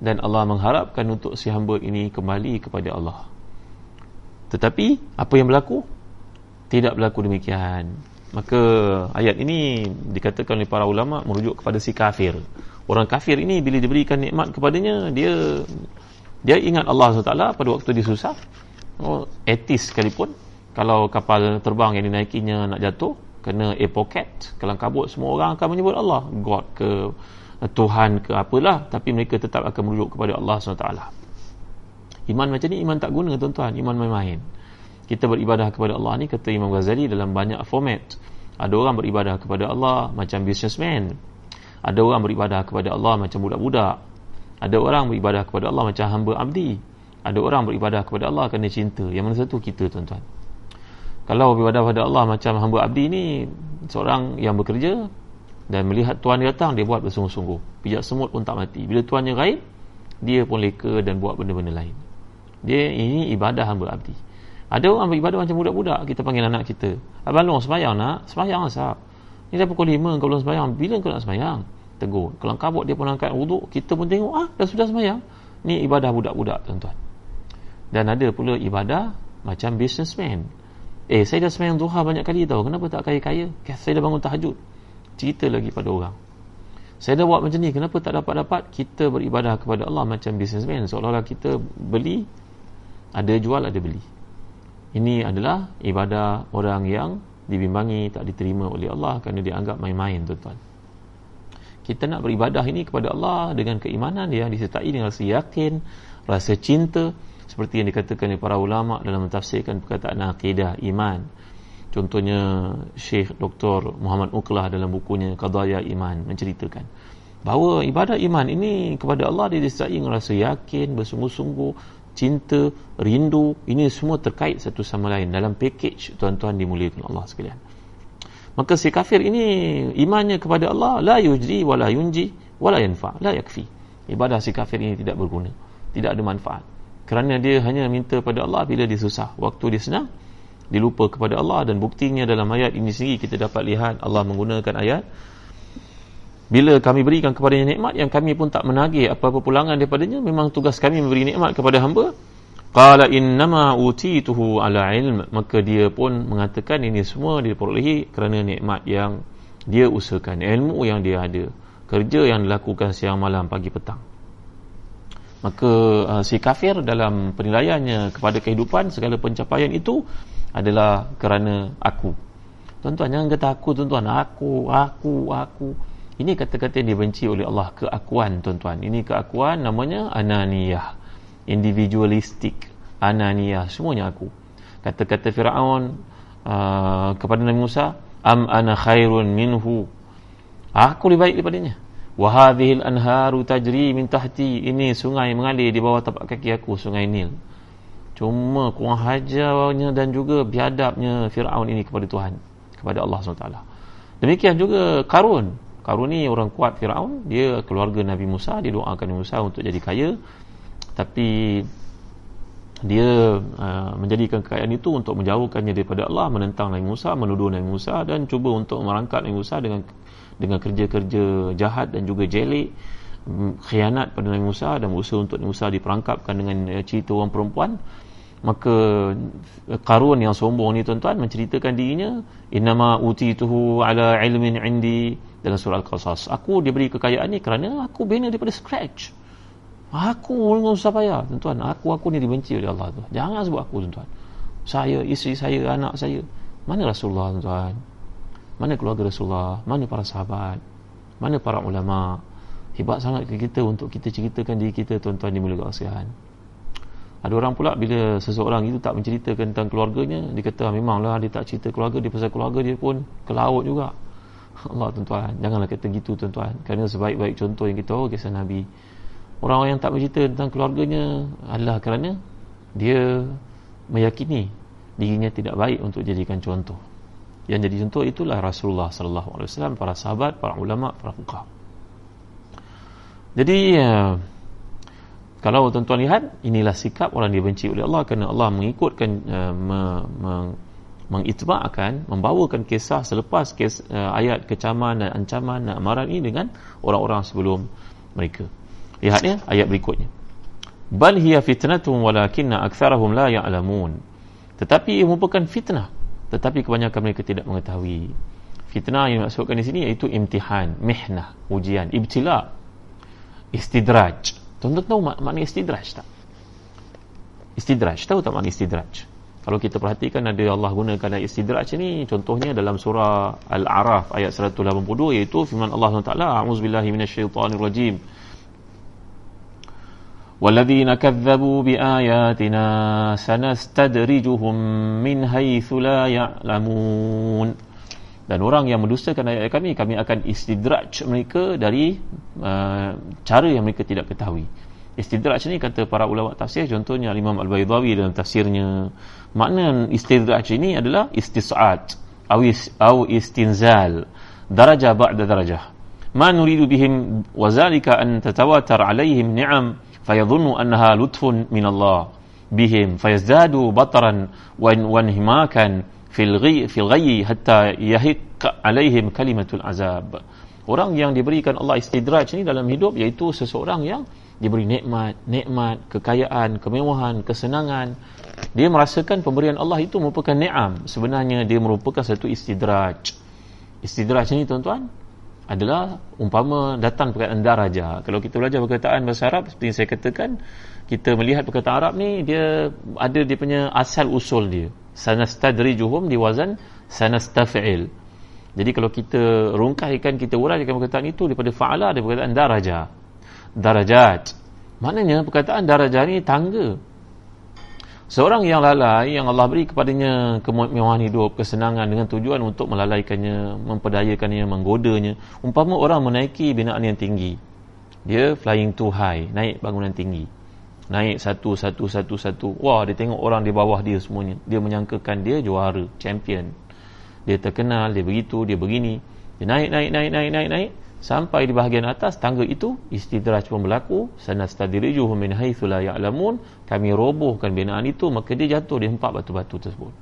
dan Allah mengharapkan untuk si hamba ini kembali kepada Allah. Tetapi apa yang berlaku? Tidak berlaku demikian. Maka ayat ini dikatakan oleh para ulama merujuk kepada si kafir. Orang kafir ini bila diberikan nikmat kepadanya, dia dia ingat Allah SWT pada waktu dia susah. Oh, etis sekalipun. Kalau kapal terbang yang dinaikinya nak jatuh, kena air pocket, kelang kabut, semua orang akan menyebut Allah. God ke Tuhan ke apalah tapi mereka tetap akan merujuk kepada Allah SWT. Iman macam ni iman tak guna tuan-tuan. Iman main-main. Kita beribadah kepada Allah ni kata Imam Ghazali dalam banyak format. Ada orang beribadah kepada Allah macam businessman. Ada orang beribadah kepada Allah macam budak-budak. Ada orang beribadah kepada Allah macam hamba abdi. Ada orang beribadah kepada Allah kerana cinta. Yang mana satu? Kita tuan-tuan. Kalau beribadah kepada Allah macam hamba abdi ni seorang yang bekerja dan melihat tuan dia datang dia buat bersungguh-sungguh. Pijak semut pun tak mati. Bila tuannya gaib dia pun leka dan buat benda-benda lain. Dia ini ibadah hamba abdi. Ada orang beribadah macam budak-budak kita panggil anak kita. Abang long sembahyang nak? Sembahyang asap. Ni dah pukul 5 kau belum sembahyang. Bila kau nak sembahyang? Tegur. Kalau kabut dia pun angkat wuduk. Kita pun tengok ah dah sudah sembahyang. Ni ibadah budak-budak tuan-tuan. Dan ada pula ibadah macam businessman. Eh saya dah sembahyang duha banyak kali tau. Kenapa tak kaya-kaya? Saya dah bangun tahajud cerita lagi pada orang. Saya dah buat macam ni kenapa tak dapat-dapat kita beribadah kepada Allah macam businessman? Seolah-olah kita beli ada jual ada beli. Ini adalah ibadah orang yang dibimbangi tak diterima oleh Allah kerana dianggap main-main tuan-tuan. Kita nak beribadah ini kepada Allah dengan keimanan yang disertai dengan rasa yakin rasa cinta seperti yang dikatakan oleh para ulama dalam mentafsirkan perkataan akidah iman Contohnya Syekh Dr. Muhammad Uklah dalam bukunya Qadaya Iman menceritakan bahawa ibadah iman ini kepada Allah dia disertai dengan rasa yakin, bersungguh-sungguh, cinta, rindu. Ini semua terkait satu sama lain dalam package tuan-tuan dimuliakan Allah sekalian. Maka si kafir ini imannya kepada Allah la yujri wa la yunji wa la yanfa, la yakfi. Ibadah si kafir ini tidak berguna, tidak ada manfaat. Kerana dia hanya minta pada Allah bila dia susah. Waktu dia senang, dilupa kepada Allah dan buktinya dalam ayat ini sendiri kita dapat lihat Allah menggunakan ayat. Bila kami berikan kepadanya nikmat yang kami pun tak menagih apa-apa pulangan daripadanya memang tugas kami memberi nikmat kepada hamba. Qala innama utituhu ala ilm. Maka dia pun mengatakan ini semua diperolehi kerana nikmat yang dia usahakan ilmu yang dia ada kerja yang dilakukan siang malam pagi petang. Maka uh, si kafir dalam penilaiannya kepada kehidupan segala pencapaian itu adalah kerana aku tuan-tuan jangan kata aku tuan-tuan aku aku aku ini kata-kata yang dibenci oleh Allah keakuan tuan-tuan. Ini keakuan namanya ananiyah. Individualistik. Ananiyah. Semuanya aku. Kata-kata Fir'aun uh, kepada Nabi Musa. Am ana khairun minhu. Aku lebih baik daripadanya. Wahadhil anharu tajri min tahti. Ini sungai mengalir di bawah tapak kaki aku. Sungai Nil. Cuma kurang hajarnya dan juga biadabnya Fir'aun ini kepada Tuhan. Kepada Allah SWT. Demikian juga Karun. Karun ni orang kuat Firaun, dia keluarga Nabi Musa, dia doakan Musa untuk jadi kaya. Tapi dia uh, menjadikan kekayaan itu untuk menjauhkannya daripada Allah, menentang Nabi Musa, menuduh Nabi Musa dan cuba untuk merangkap Nabi Musa dengan dengan kerja-kerja jahat dan juga jelik mm, khianat pada Nabi Musa dan berusaha untuk Nabi Musa diperangkapkan dengan uh, cerita orang perempuan maka Karun yang sombong ni tuan-tuan menceritakan dirinya innama utituhu ala ilmin indi dalam surah Al-Qasas. Aku diberi kekayaan ni kerana aku bina daripada scratch. Aku dengan susah payah tuan-tuan. Aku aku ni dibenci oleh Allah tu jangan sebut aku tuan-tuan. Saya isteri saya anak saya. Mana Rasulullah tuan-tuan? Mana keluarga Rasulullah? Mana para sahabat? Mana para ulama? Hebat sangat kita untuk kita ceritakan diri kita tuan-tuan di mulia kasihan ada orang pula bila seseorang itu tak menceritakan tentang keluarganya dia kata memanglah dia tak cerita keluarga dia pasal keluarga dia pun ke laut juga. [LAUGHS] Allah tuan-tuan janganlah kata gitu tuan-tuan. Kerana sebaik-baik contoh yang kita tahu kisah Nabi. Orang-orang yang tak bercerita tentang keluarganya adalah kerana dia meyakini dirinya tidak baik untuk jadikan contoh. Yang jadi contoh itulah Rasulullah sallallahu alaihi wasallam para sahabat para ulama para fuqaha. Jadi uh, kalau tuan-tuan lihat inilah sikap orang dibenci oleh Allah kerana Allah mengikutkan uh, me, me, mengitba'kan membawakan kisah selepas kes, uh, ayat kecaman dan ancaman dan amaran ini dengan orang-orang sebelum mereka. Lihatnya ayat berikutnya. Bal hiya fitnatun walakinna aktsarahum la ya'lamun. Tetapi ia merupakan fitnah tetapi kebanyakan mereka tidak mengetahui. Fitnah yang dimaksudkan di sini iaitu imtihan mihnah ujian ibtila istidraj tuan-tuan tahu makna istidraj tak istidraj tahu tak makna istidraj kalau kita perhatikan ada Allah gunakan ayat istidraj ni contohnya dalam surah Al-A'raf ayat 182 iaitu firman Allah SWT A'udzubillahi minasyaitanirrajim والذين كذبوا بآياتنا سنستدرجهم من حيث لا يعلمون dan orang yang mendustakan ayat kami kami akan istidraj mereka dari uh, cara yang mereka tidak ketahui. Istidraj ni kata para ulama tafsir contohnya Imam Al-Baydawi dalam tafsirnya makna istidraj ini adalah istis'at atau istinzal darajah ba'da darajah. Ma nuridu bihim wa zalika an tatawatar alaihim ni'am fayadhunnu annaha lutfun min Allah bihim fayazdadu bataran wa wanhimakan fil ghi fil ghayyi hatta yahiq alaihim kalimatul azab. Orang yang diberikan Allah istidraj ini dalam hidup iaitu seseorang yang diberi nikmat nikmat kekayaan kemewahan kesenangan. Dia merasakan pemberian Allah itu merupakan ni'am. Sebenarnya dia merupakan satu istidraj. Istidraj ini tuan-tuan adalah umpama datang perkataan daraja. Kalau kita belajar perkataan bahasa Arab seperti yang saya katakan kita melihat perkataan Arab ni dia ada dia punya asal usul dia sanastadrijuhum di wazan sanastaf'il jadi kalau kita rungkaikan kita uraikan perkataan itu daripada fa'ala daripada perkataan daraja darajat maknanya perkataan darajah ni tangga Seorang yang lalai yang Allah beri kepadanya kemewahan hidup, kesenangan dengan tujuan untuk melalaikannya, memperdayakannya, menggodanya. Umpama orang menaiki binaan yang tinggi. Dia flying too high, naik bangunan tinggi. Naik satu, satu, satu, satu. Wah, dia tengok orang di bawah dia semuanya. Dia menyangkakan dia juara, champion. Dia terkenal, dia begitu, dia begini. Dia naik, naik, naik, naik, naik, naik sampai di bahagian atas tangga itu istidraj pun berlaku sanastadrijuhum min la ya'lamun kami robohkan binaan itu maka dia jatuh di empat batu-batu tersebut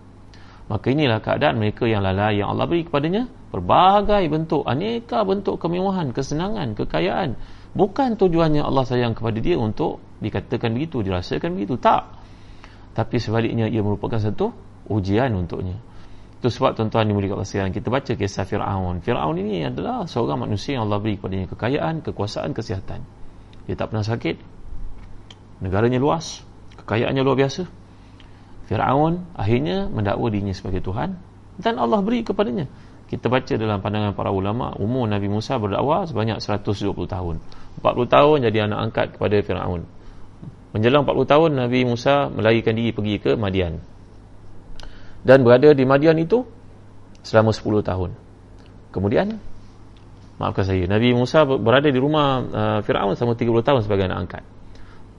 maka inilah keadaan mereka yang lalai yang Allah beri kepadanya berbagai bentuk aneka bentuk kemewahan kesenangan kekayaan bukan tujuannya Allah sayang kepada dia untuk dikatakan begitu dirasakan begitu. Tak. Tapi sebaliknya ia merupakan satu ujian untuknya. Itu sebab tuan-tuan dimuliakan Allah sekalian kita baca kisah Fir'aun. Fir'aun ini adalah seorang manusia yang Allah beri kepadanya kekayaan kekuasaan kesihatan. Dia tak pernah sakit. Negaranya luas kekayaannya luar biasa. Fir'aun akhirnya mendakwa dirinya sebagai Tuhan dan Allah beri kepadanya. Kita baca dalam pandangan para ulama umur Nabi Musa berdakwah sebanyak 120 tahun. 40 tahun jadi anak angkat kepada Fir'aun menjelang 40 tahun Nabi Musa melarikan diri pergi ke Madian. Dan berada di Madian itu selama 10 tahun. Kemudian maafkan saya Nabi Musa berada di rumah uh, Fir'aun selama 30 tahun sebagai anak angkat.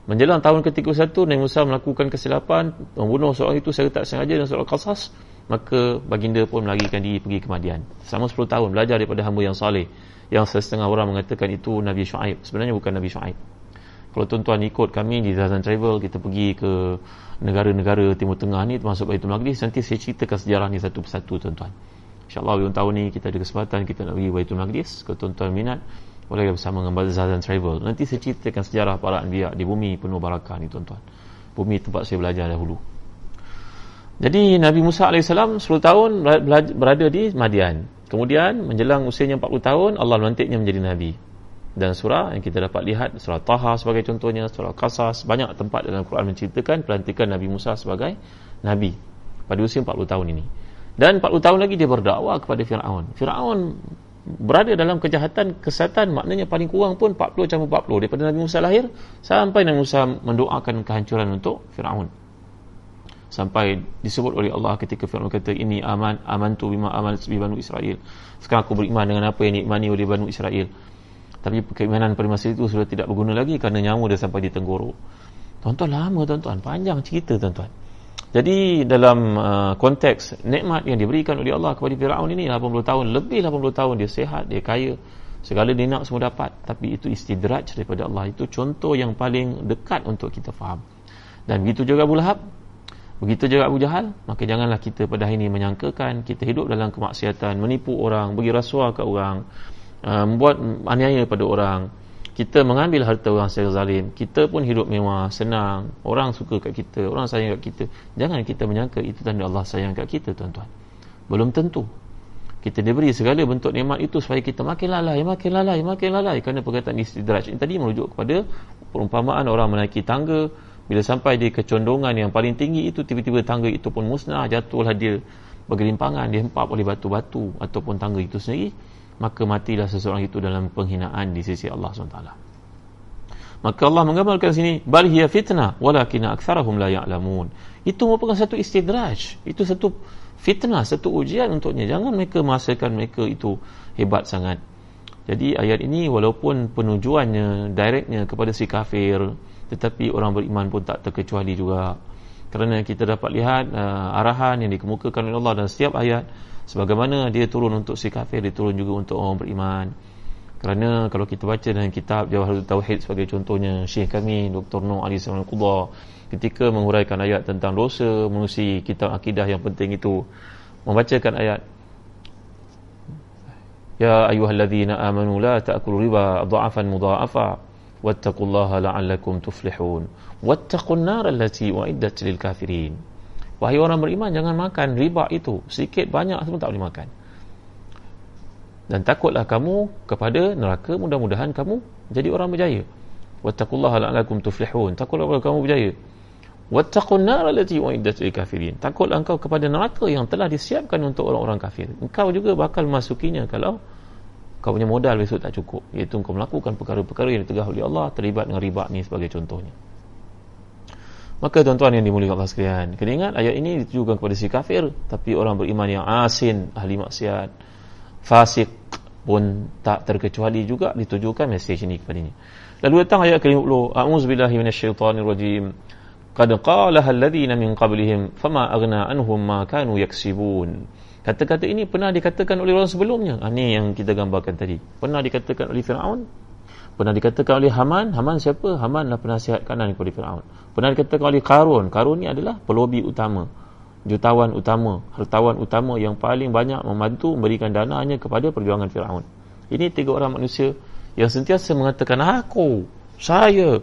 Menjelang tahun ke-31 Nabi Musa melakukan kesilapan membunuh seorang itu secara tak sengaja dan seorang kasas maka baginda pun melarikan diri pergi ke Madian. Selama 10 tahun belajar daripada hamba yang saleh yang setengah orang mengatakan itu Nabi Shu'aib. Sebenarnya bukan Nabi Shu'aib kalau tuan-tuan ikut kami di Zazan Travel kita pergi ke negara-negara Timur Tengah ni termasuk Baitul Maqdis nanti saya ceritakan sejarah ni satu persatu tuan-tuan. insyaAllah tahun ni kita ada kesempatan kita nak pergi Baitul Maqdis. Kalau tuan-tuan minat boleh bersama dengan Bazar dan Travel. Nanti saya ceritakan sejarah para anbiya di bumi penuh barakah ni tuan-tuan. Bumi tempat saya belajar dahulu. Jadi Nabi Musa AS 10 tahun berada di Madian. Kemudian menjelang usianya 40 tahun Allah melantiknya menjadi Nabi dan surah yang kita dapat lihat surah Taha sebagai contohnya surah Qasas banyak tempat dalam Quran menceritakan pelantikan Nabi Musa sebagai Nabi pada usia 40 tahun ini. Dan 40 tahun lagi dia berdakwah kepada Fir'aun. Fir'aun berada dalam kejahatan kesatan maknanya paling kurang pun 40 campur 40 daripada Nabi Musa lahir sampai Nabi Musa mendoakan kehancuran untuk Firaun. Sampai disebut oleh Allah ketika Firaun kata ini aman amantu bima aman bi Banu Israel. Sekarang aku beriman dengan apa yang diimani oleh Banu Israel tapi keimanan pada masa itu sudah tidak berguna lagi kerana nyawa dah sampai di tenggorok tuan-tuan lama tuan-tuan. Panjang cerita tuan-tuan. Jadi dalam uh, konteks nikmat yang diberikan oleh Allah kepada Firaun ini 80 tahun, lebih 80 tahun dia sehat, dia kaya, segala dia nak semua dapat, tapi itu istidraj daripada Allah. Itu contoh yang paling dekat untuk kita faham. Dan begitu juga Abu Lahab, begitu juga Abu Jahal, maka janganlah kita pada hari ini menyangkakan kita hidup dalam kemaksiatan, menipu orang, bagi rasuah ke orang, uh, membuat aniaya pada orang, kita mengambil harta orang secara zalim. Kita pun hidup mewah senang. Orang suka kat kita orang sayang kat kita. Jangan kita menyangka itu tanda Allah sayang kat kita tuan-tuan. Belum tentu. Kita diberi segala bentuk nikmat itu supaya kita makin lalai makin lalai makin lalai. Kerana perkataan istidraj ini tadi merujuk kepada perumpamaan orang menaiki tangga. Bila sampai di kecondongan yang paling tinggi itu tiba-tiba tangga itu pun musnah jatuhlah dia bergelimpangan dihempap oleh batu-batu ataupun tangga itu sendiri maka matilah seseorang itu dalam penghinaan di sisi Allah SWT. Maka Allah menggambarkan sini bal hiya fitnah walakin aktsarahum la ya'lamun. Itu merupakan satu istidraj itu satu fitnah satu ujian untuknya. Jangan mereka merasakan mereka itu hebat sangat. Jadi ayat ini walaupun penujuannya directnya kepada si kafir tetapi orang beriman pun tak terkecuali juga. Kerana kita dapat lihat uh, arahan yang dikemukakan oleh Allah dalam setiap ayat sebagaimana dia turun untuk si kafir dia turun juga untuk orang beriman kerana kalau kita baca dalam kitab Jawahir Tauhid sebagai contohnya Syekh kami Dr. Nur Ali Salman Qudha ketika menguraikan ayat tentang dosa menusi kitab akidah yang penting itu membacakan ayat Ya ayuhalladzina amanu la ta'kulu riba dha'afan mudha'afa wattaqullaha la'allakum tuflihun wattaqun nar allati uiddat lil kafirin Wahai orang beriman jangan makan riba itu. Sedikit banyak semua tak boleh makan. Dan takutlah kamu kepada neraka Mudah-mudahan kamu jadi orang berjaya. Wattaqullaha la'alakum tuflihun. Takutlah kepada kamu berjaya. Wattaqun nar allati uiddat lil kafirin. Takutlah engkau kepada neraka yang telah disiapkan untuk orang-orang kafir. Engkau juga bakal masukinya kalau kau punya modal besok tak cukup. Iaitu engkau melakukan perkara-perkara yang ditegah oleh Allah terlibat dengan riba ni sebagai contohnya Maka tuan-tuan yang dimuliakan Allah sekalian, kena ingat ayat ini ditujukan kepada si kafir, tapi orang beriman yang asin, ahli maksiat, fasik pun tak terkecuali juga ditujukan mesej ini kepadanya. Lalu datang ayat ke-50, A'udzubillahi minasyaitonirrajim. Qad qalaha alladhina min qablihim fama aghna anhum ma kanu yaksibun. Kata-kata ini pernah dikatakan oleh orang sebelumnya. Ah, ini yang kita gambarkan tadi. Pernah dikatakan oleh Firaun, Pernah dikatakan oleh Haman, Haman siapa? Haman adalah penasihat kanan kepada Firaun. Pernah dikatakan oleh Karun, Karun ni adalah pelobi utama jutawan utama hartawan utama yang paling banyak membantu memberikan dananya kepada perjuangan Firaun. Ini tiga orang manusia yang sentiasa mengatakan aku saya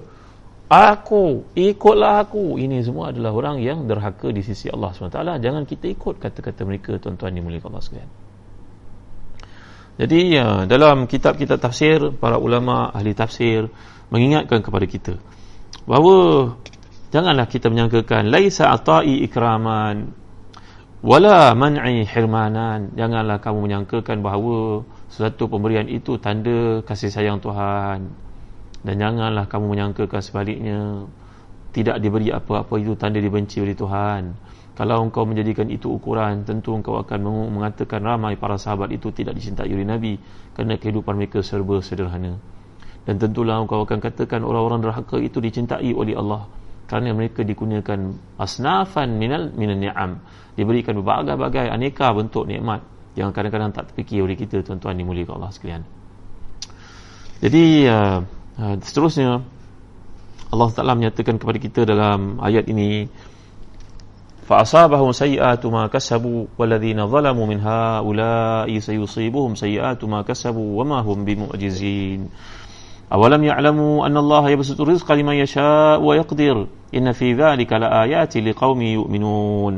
aku ikutlah aku. Ini semua adalah orang yang derhaka di sisi Allah SWT jangan kita ikut kata-kata mereka tuan-tuan dimuliakan Allah sekalian jadi ya, dalam kitab-kitab tafsir para ulama ahli tafsir mengingatkan kepada kita bahawa janganlah kita menyangkakan laisa ata'i ikraman wala man'i hirmanan. Janganlah kamu menyangkakan bahawa sesuatu pemberian itu tanda kasih sayang Tuhan. Dan janganlah kamu menyangkakan sebaliknya tidak diberi apa-apa itu tanda dibenci oleh Tuhan kalau engkau menjadikan itu ukuran tentu engkau akan mengatakan ramai para sahabat itu tidak dicintai oleh Nabi kerana kehidupan mereka serba sederhana. Dan tentulah engkau akan katakan orang-orang derhaka itu dicintai oleh Allah kerana mereka dikurniakan asnafan minal minan ni'am. Diberikan berbagai-bagai aneka bentuk nikmat yang kadang-kadang tak terfikir oleh kita tuan-tuan dimuliakan Allah sekalian. Jadi uh, uh, seterusnya Allah Taala menyatakan kepada kita dalam ayat ini fa asabahum sayiatu ma kasabu walladhina zalamu min haula'i sayusibuhum sayiatu ma kasabu wama hum bimu'jizin أولم يعلموا أن الله يبسط الرزق لمن يشاء ويقدر إن في ذلك لآيات لقوم يؤمنون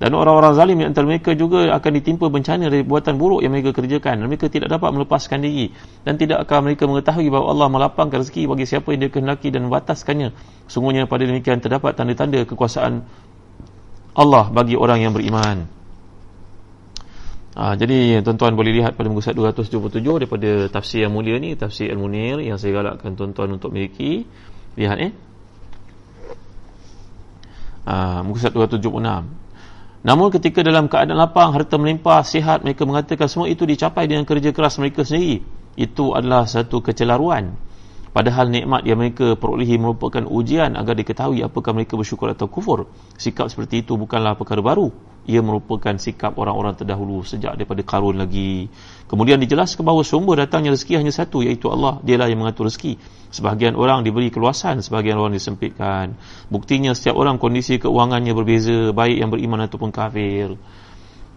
dan orang-orang zalim yang antara mereka juga akan ditimpa bencana dari buatan buruk yang mereka kerjakan dan mereka tidak dapat melepaskan diri dan tidak akan mereka mengetahui bahawa Allah melapangkan rezeki bagi siapa yang dia kehendaki dan membataskannya sungguhnya pada demikian terdapat tanda-tanda kekuasaan Allah bagi orang yang beriman. Ha, jadi tuan-tuan boleh lihat pada muka 277 daripada tafsir yang mulia ni tafsir Al-Munir yang saya galakkan tuan-tuan untuk miliki. Lihat eh. Ha, muka 276 namun ketika dalam keadaan lapang harta melimpah sihat mereka mengatakan semua itu dicapai dengan kerja keras mereka sendiri. Itu adalah satu kecelaruan Padahal nikmat yang mereka perolehi merupakan ujian agar diketahui apakah mereka bersyukur atau kufur. Sikap seperti itu bukanlah perkara baru. Ia merupakan sikap orang-orang terdahulu sejak daripada karun lagi. Kemudian dijelaskan bahawa sumber datangnya rezeki hanya satu iaitu Allah. Dialah yang mengatur rezeki. Sebahagian orang diberi keluasan, sebahagian orang disempitkan. Buktinya setiap orang kondisi keuangannya berbeza, baik yang beriman ataupun kafir.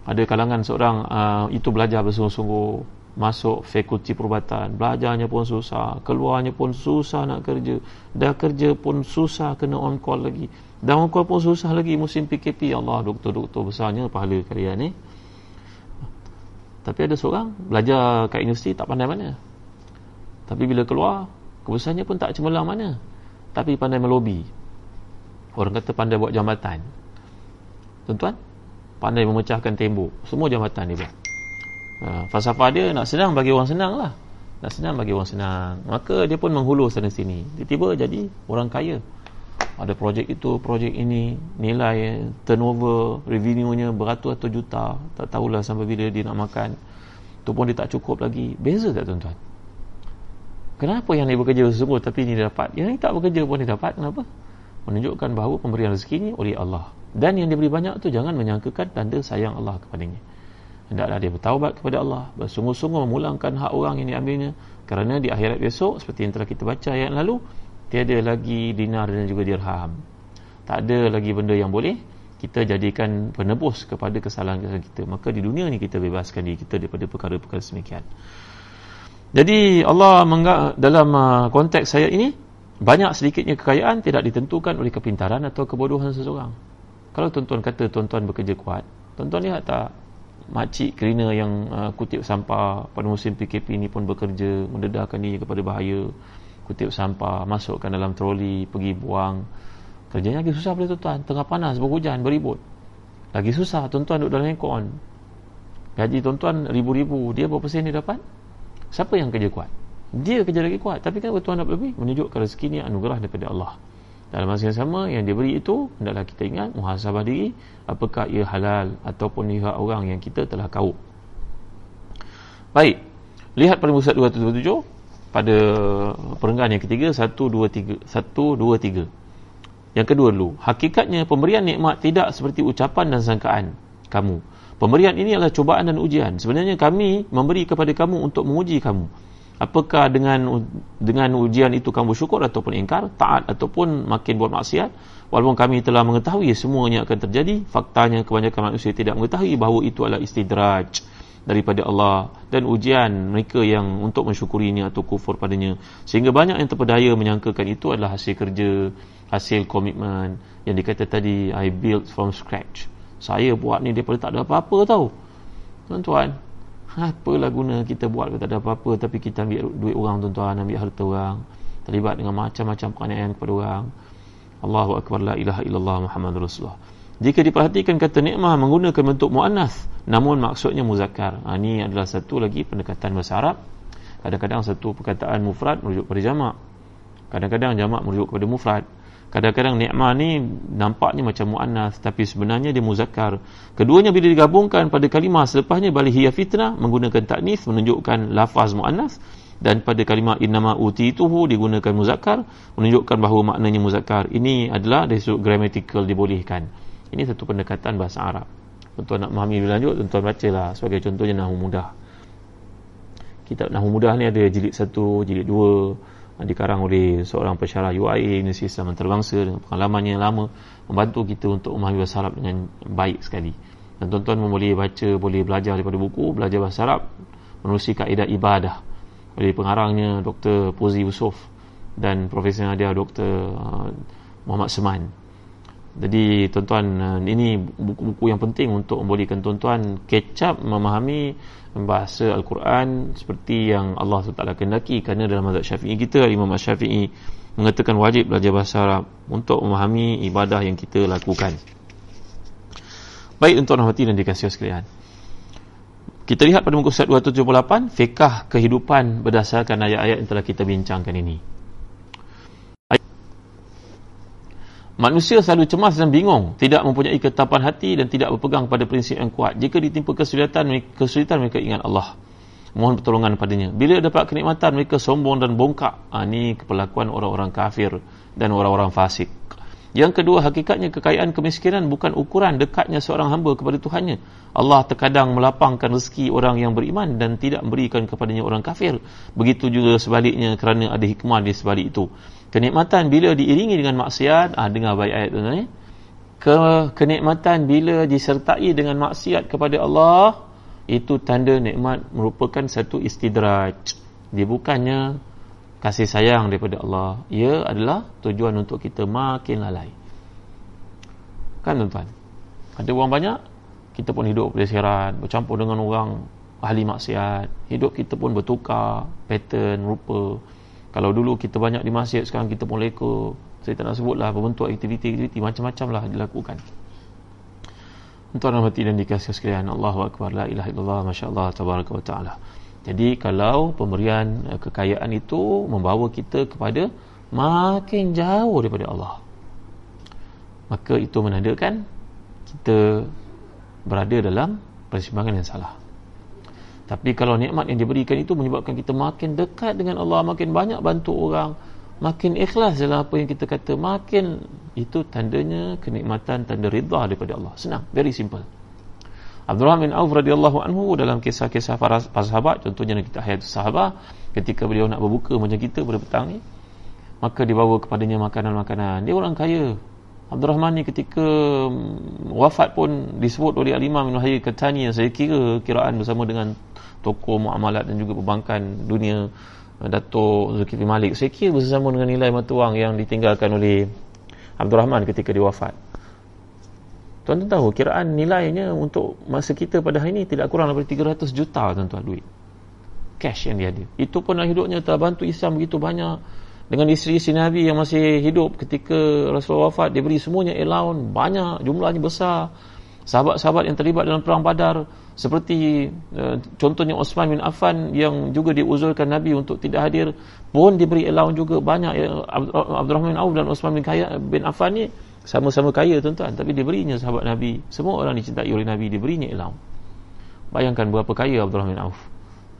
Ada kalangan seorang uh, itu belajar bersungguh-sungguh masuk fakulti perubatan. Belajarnya pun susah keluarnya pun susah nak kerja. Dah kerja pun susah kena on call lagi. Dah on call pun susah lagi musim PKP ya Allah doktor-doktor besarnya pahala kalian ni. Tapi ada seorang belajar kat universiti tak pandai mana. Tapi bila keluar kebesarannya pun tak cemerlang mana. Tapi pandai melobi. Orang kata pandai buat jambatan. Tuan-tuan pandai memecahkan tembok. Semua jambatan dia buat Ha, falsafah dia nak senang bagi orang senang lah. Nak senang bagi orang senang. Maka dia pun menghulur sana sini. Tiba-tiba jadi orang kaya. Ada projek itu, projek ini nilai turnover, revenue-nya beratus-ratus juta. Tak tahulah sampai bila dia nak makan. Tu pun dia tak cukup lagi. Beza tak tuan-tuan? Kenapa yang ni bekerja sesungguh tapi ni dapat? Yang ni tak bekerja pun dia dapat. Kenapa? Menunjukkan bahawa pemberian rezeki ni oleh Allah. Dan yang diberi banyak tu jangan menyangkakan tanda sayang Allah kepadanya hendaklah dia bertaubat kepada Allah. Bersungguh-sungguh memulangkan hak orang yang diambilnya. Kerana di akhirat besok seperti yang telah kita baca ayat lalu tiada lagi dinar dan juga dirham. Tak ada lagi benda yang boleh kita jadikan penebus kepada kesalahan-kesalahan kita. Maka di dunia ni kita bebaskan diri kita daripada perkara-perkara semikian. Jadi Allah dalam uh, konteks saya ini banyak sedikitnya kekayaan tidak ditentukan oleh kepintaran atau kebodohan seseorang. Kalau tuan-tuan kata tuan-tuan bekerja kuat tuan-tuan lihat tak makcik cleaner yang uh, kutip sampah pada musim PKP ini pun bekerja mendedahkan diri kepada bahaya kutip sampah masukkan dalam troli pergi buang. Kerjanya lagi susah pada tuan tengah panas berhujan beribut. Lagi susah tuan-tuan duduk dalam aircon. Gaji tuan-tuan ribu-ribu dia berapa sen dia dapat? Siapa yang kerja kuat? Dia kerja lagi kuat. Tapi kan tuan nak lebih? Menunjukkan rezeki ni anugerah daripada Allah dalam masa yang sama yang diberi itu hendaklah kita ingat muhasabah diri apakah ia halal ataupun ia orang yang kita telah kau baik lihat pada muka 277 pada perenggan yang ketiga 1 2 3 1 2 3 yang kedua dulu hakikatnya pemberian nikmat tidak seperti ucapan dan sangkaan kamu. Pemberian ini adalah cubaan dan ujian. Sebenarnya kami memberi kepada kamu untuk menguji kamu apakah dengan dengan ujian itu kamu syukur ataupun ingkar? Taat ataupun makin buat maksiat? Walaupun kami telah mengetahui semuanya akan terjadi faktanya kebanyakan manusia tidak mengetahui bahawa itu adalah istidraj daripada Allah dan ujian mereka yang untuk mensyukurinya atau kufur padanya. Sehingga banyak yang terpedaya menyangkakan itu adalah hasil kerja hasil komitmen yang dikata tadi I built from scratch. Saya buat ni daripada tak ada apa-apa tau. Tuan-tuan apalah guna kita buat tak ada apa-apa. Tapi kita ambil duit orang tuan-tuan ambil harta orang. Terlibat dengan macam-macam penganiayaan kepada orang. Allahu Akbar la ilaha illallah Muhammad Rasulullah. Jika diperhatikan kata nikmah menggunakan bentuk mu'annas namun maksudnya muzakkar. Ha, ini adalah satu lagi pendekatan bahasa Arab. Kadang-kadang satu perkataan mufrad merujuk pada jamak. Kadang-kadang jamak merujuk kepada mufrad Kadang-kadang ni'mah ni nampaknya macam mu'annas tapi sebenarnya dia muzakkar. Keduanya bila digabungkan pada kalimah selepasnya balik hiya fitnah menggunakan taknis menunjukkan lafaz mu'annas dan pada kalimah innama utituhu digunakan muzakkar menunjukkan bahawa maknanya muzakkar. Ini adalah dari sudut grammatical dibolehkan. Ini satu pendekatan bahasa Arab. Tuan nak memahami lebih lanjut, tuan bacalah sebagai contohnya Nahu Mudah. Kitab Nahu Mudah ni ada jilid 1, jilid 2, dikarang oleh seorang pensyarah UIA Universiti Islam Antarabangsa dengan pengalamannya yang lama membantu kita untuk memahami bahasa Arab dengan baik sekali dan tuan-tuan boleh baca boleh belajar daripada buku belajar bahasa Arab menerusi kaedah ibadah oleh pengarangnya Dr. Puzi Yusof dan Profesor Nadia Dr. Uh, Muhammad Seman jadi tuan-tuan uh, ini buku-buku yang penting untuk membolehkan tuan-tuan kecap memahami bahasa Al-Quran seperti yang Allah SWT kendaki kerana dalam mazhab syafi'i kita Imam Syafi'i mengatakan wajib belajar bahasa Arab untuk memahami ibadah yang kita lakukan. Baik untuk rahmati dan dikasih sekalian. Kita lihat pada muka surat 278 fikah kehidupan berdasarkan ayat-ayat yang telah kita bincangkan ini Manusia selalu cemas dan bingung, tidak mempunyai ketapan hati dan tidak berpegang pada prinsip yang kuat. Jika ditimpa kesulitan, kesulitan mereka ingat Allah. Mohon pertolongan padanya. Bila dapat kenikmatan, mereka sombong dan bongkak. Ha, ini kepelakuan orang-orang kafir dan orang-orang fasik. Yang kedua, hakikatnya kekayaan kemiskinan bukan ukuran dekatnya seorang hamba kepada Tuhannya. Allah terkadang melapangkan rezeki orang yang beriman dan tidak memberikan kepadanya orang kafir. Begitu juga sebaliknya kerana ada hikmah di sebalik itu kenikmatan bila diiringi dengan maksiat ah dengar baik ayat tu ni ke kenikmatan bila disertai dengan maksiat kepada Allah itu tanda nikmat merupakan satu istidraj. Dia bukannya kasih sayang daripada Allah. Ia adalah tujuan untuk kita makin lalai. Kan tuan-tuan? Ada orang banyak kita pun hidup pelesiran bercampur dengan orang ahli maksiat. Hidup kita pun bertukar pattern rupa kalau dulu kita banyak di masjid sekarang kita pun leka. Saya tak nak sebutlah berbentuk aktiviti-aktiviti macam-macam lah dilakukan. Tuan rahmati dan dikasih sekalian Allahu Akbar la ilaha illallah masyaAllah tabaraka wa ta'ala. Jadi kalau pemberian eh, kekayaan itu membawa kita kepada makin jauh daripada Allah maka itu menandakan kita berada dalam persimpangan yang salah tapi kalau nikmat yang diberikan itu menyebabkan kita makin dekat dengan Allah, makin banyak bantu orang, makin ikhlas dalam apa yang kita kata, makin itu tandanya kenikmatan, tanda ridha daripada Allah. Senang, very simple. Abdullah bin Auf radhiyallahu anhu dalam kisah-kisah para, sahabat, contohnya kita hayat sahabat, ketika beliau nak berbuka macam kita pada petang ni, maka dibawa kepadanya makanan-makanan. Dia orang kaya. Abdul Rahman ni ketika wafat pun disebut oleh Al-Imam Ibn Hayyid Katani yang saya kira kiraan bersama dengan toko muamalat dan juga perbankan dunia eh, Datuk Zulkifli Malik. Saya kira bersama dengan nilai mata wang yang ditinggalkan oleh Abdul Rahman ketika dia wafat. Tuan-tuan tahu kiraan nilainya untuk masa kita pada hari ini tidak kurang daripada 300 juta tuan-tuan duit. Cash yang dia ada. Itu pun hidupnya telah bantu Islam begitu banyak dengan isteri-isteri Nabi yang masih hidup. Ketika Rasulullah wafat dia beri semuanya allowance banyak jumlahnya besar sahabat-sahabat yang terlibat dalam perang badar seperti uh, contohnya Osman bin Affan yang juga diuzurkan Nabi untuk tidak hadir pun diberi allowance juga banyak ya, Abdul Rahman bin Auf dan Osman bin, Kaya, bin Affan ni sama-sama kaya tuan-tuan. Tapi diberinya sahabat Nabi semua orang dicintai oleh Nabi diberinya allowance. Bayangkan berapa kaya Abdul Rahman bin Auf.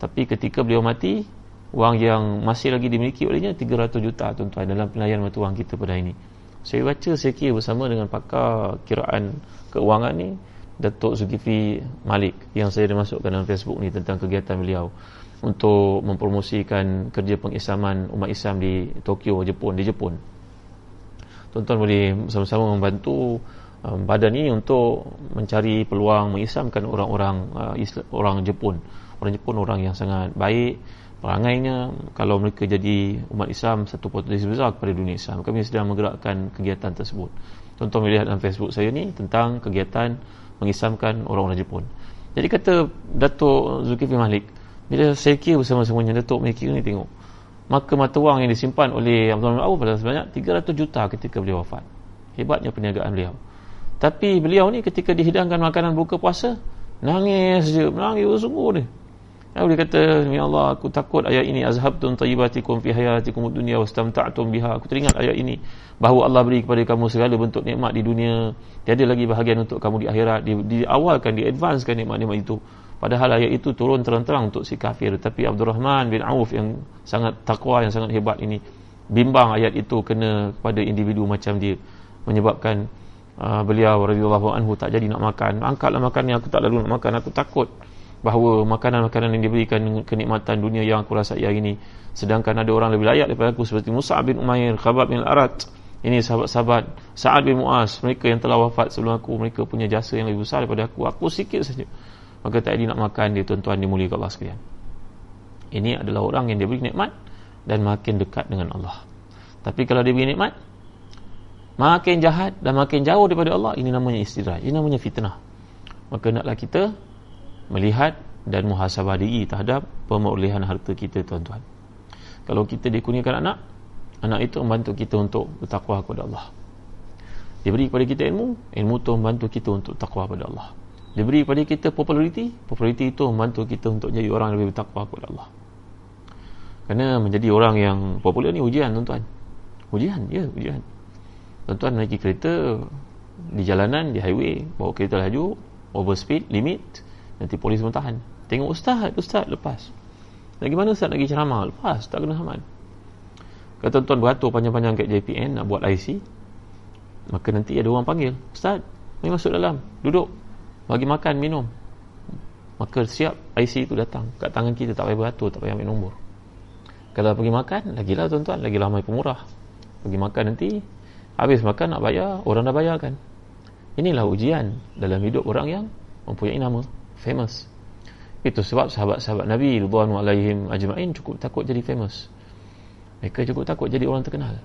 Tapi ketika beliau mati wang yang masih lagi dimiliki olehnya 300 juta tuan-tuan dalam pelayan mata wang kita pada ini saya baca kira bersama dengan pakar kiraan keuangan ni Datuk Zulkifli Malik yang saya dimasukkan dalam Facebook ni tentang kegiatan beliau untuk mempromosikan kerja pengislaman umat Islam di Tokyo, Jepun, di Jepun. tuan-tuan boleh sama-sama membantu um, badan ini untuk mencari peluang mengislamkan orang-orang uh, orang Jepun orang Jepun orang yang sangat baik perangainya kalau mereka jadi umat Islam satu potensi besar kepada dunia Islam. Kami sedang menggerakkan kegiatan tersebut. Tuan-tuan melihat dalam Facebook saya ni tentang kegiatan mengislamkan orang-orang Jepun. Jadi kata Datuk Zulkifli Malik bila saya kira bersama-samanya Datuk Malik ni tengok maka mata wang yang disimpan oleh Abdul Rahman pada sebanyak 300 juta ketika beliau wafat. Hebatnya perniagaan beliau. Tapi beliau ni ketika dihidangkan makanan buka puasa nangis je menangis sungguh ni Ya, dia kata, Ya Allah, aku takut ayat ini. Azhabtun tayyibatikum fi hayatikum dunia wastamta'tum biha. Aku teringat ayat ini. Bahawa Allah beri kepada kamu segala bentuk nikmat di dunia. Tiada lagi bahagian untuk kamu di akhirat. Di, di awalkan, di advancekan nikmat-nikmat itu. Padahal ayat itu turun terang-terang untuk si kafir. Tapi Abdul Rahman bin Auf yang sangat takwa, yang sangat hebat ini. Bimbang ayat itu kena kepada individu macam dia. Menyebabkan uh, beliau radhiyallahu anhu tak jadi nak makan. Angkatlah makan ni, aku tak lalu nak makan. Aku takut bahawa makanan-makanan yang diberikan kenikmatan dunia yang aku rasa hari ini sedangkan ada orang lebih layak daripada aku seperti Musa bin Umair Khabab bin Al-Arat ini sahabat-sahabat Sa'ad bin Mu'az mereka yang telah wafat sebelum aku mereka punya jasa yang lebih besar daripada aku. Aku sikit saja. Maka tak ada nak makan dia tuan-tuan dimuliakan Allah sekalian. Ini adalah orang yang diberi nikmat dan makin dekat dengan Allah. Tapi kalau dia beri nikmat makin jahat dan makin jauh daripada Allah ini namanya istidraj ini namanya fitnah. Maka naklah kita melihat dan muhasabah diri terhadap pemerolehan harta kita tuan-tuan. Kalau kita dikurniakan anak anak itu membantu kita untuk bertakwa kepada Allah. Dia beri kepada kita ilmu ilmu itu membantu kita untuk takwa kepada Allah. Dia beri kepada kita populariti populariti itu membantu kita untuk jadi orang yang lebih bertakwa kepada Allah. Kerana menjadi orang yang popular ni ujian tuan-tuan. Ujian ya ujian. Tuan-tuan naiki kereta di jalanan di highway bawa kereta laju overspeed limit Nanti polis pun tahan. Tengok ustaz, ustaz lepas. Lagi mana ustaz lagi ceramah? Lepas, tak kena saman Kata tuan beratur panjang-panjang kat JPN Nak buat IC Maka nanti ada orang panggil Ustaz, mari masuk dalam Duduk, bagi makan, minum. Maka siap IC itu datang. Kat tangan kita tak payah beratur Tak payah ambil nombor. Kalau pergi makan, lagilah tuan-tuan Lagi ramai pemurah. Pergi makan nanti Habis makan nak bayar Orang dah bayar kan Inilah ujian Dalam hidup orang yang Mempunyai nama famous. Itu sebab sahabat-sahabat Nabi Ridwanu alaihim ajma'in cukup takut jadi famous. Mereka cukup takut jadi orang terkenal.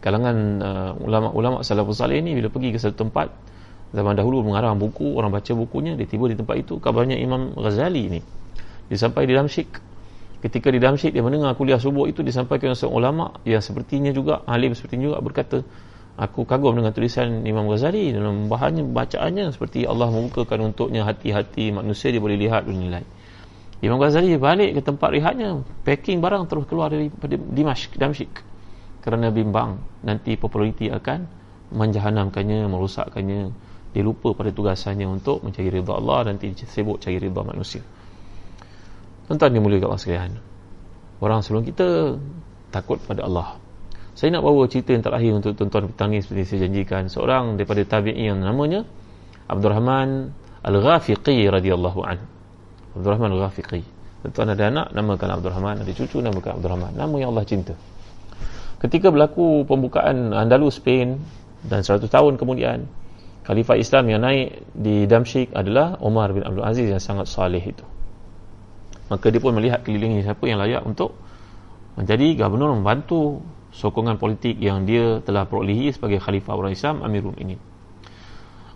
Kalangan uh, ulama-ulama salafus salih ni bila pergi ke satu tempat zaman dahulu mengarang buku orang baca bukunya dia tiba di tempat itu kabarnya Imam Ghazali ni. Dia sampai di Damsyik ketika di Damsyik dia mendengar kuliah subuh itu disampaikan oleh seorang ulama yang sepertinya juga alim sepertinya juga berkata Aku kagum dengan tulisan Imam Ghazali dalam bahannya bacaannya seperti Allah membukakan untuknya hati-hati manusia dia boleh lihat dan nilai. Imam Ghazali balik ke tempat rehatnya, packing barang terus keluar dari Dimashq, Damsyik. Kerana bimbang nanti populariti akan menjahanamkannya, merosakkannya. Dia lupa pada tugasannya untuk mencari ridha Allah nanti sibuk cari ridha manusia. Tuan-tuan Allah sekalian. Orang sebelum kita takut pada Allah saya nak bawa cerita yang terakhir untuk tuan-tuan petang ni seperti saya janjikan seorang daripada tabi'i yang namanya Abdul Rahman Al-Ghafiqi radhiyallahu an. Abdul Rahman Al-Ghafiqi. Tuan-tuan ada anak namakan Abdul Rahman, ada cucu namakan Abdul Rahman. Nama yang Allah cinta. Ketika berlaku pembukaan Andalus Spain dan 100 tahun kemudian Khalifah Islam yang naik di Damsyik adalah Omar bin Abdul Aziz yang sangat salih itu. Maka dia pun melihat keliling siapa yang layak untuk menjadi gubernur membantu sokongan politik yang dia telah perolehi sebagai khalifah orang Islam Amirul ini.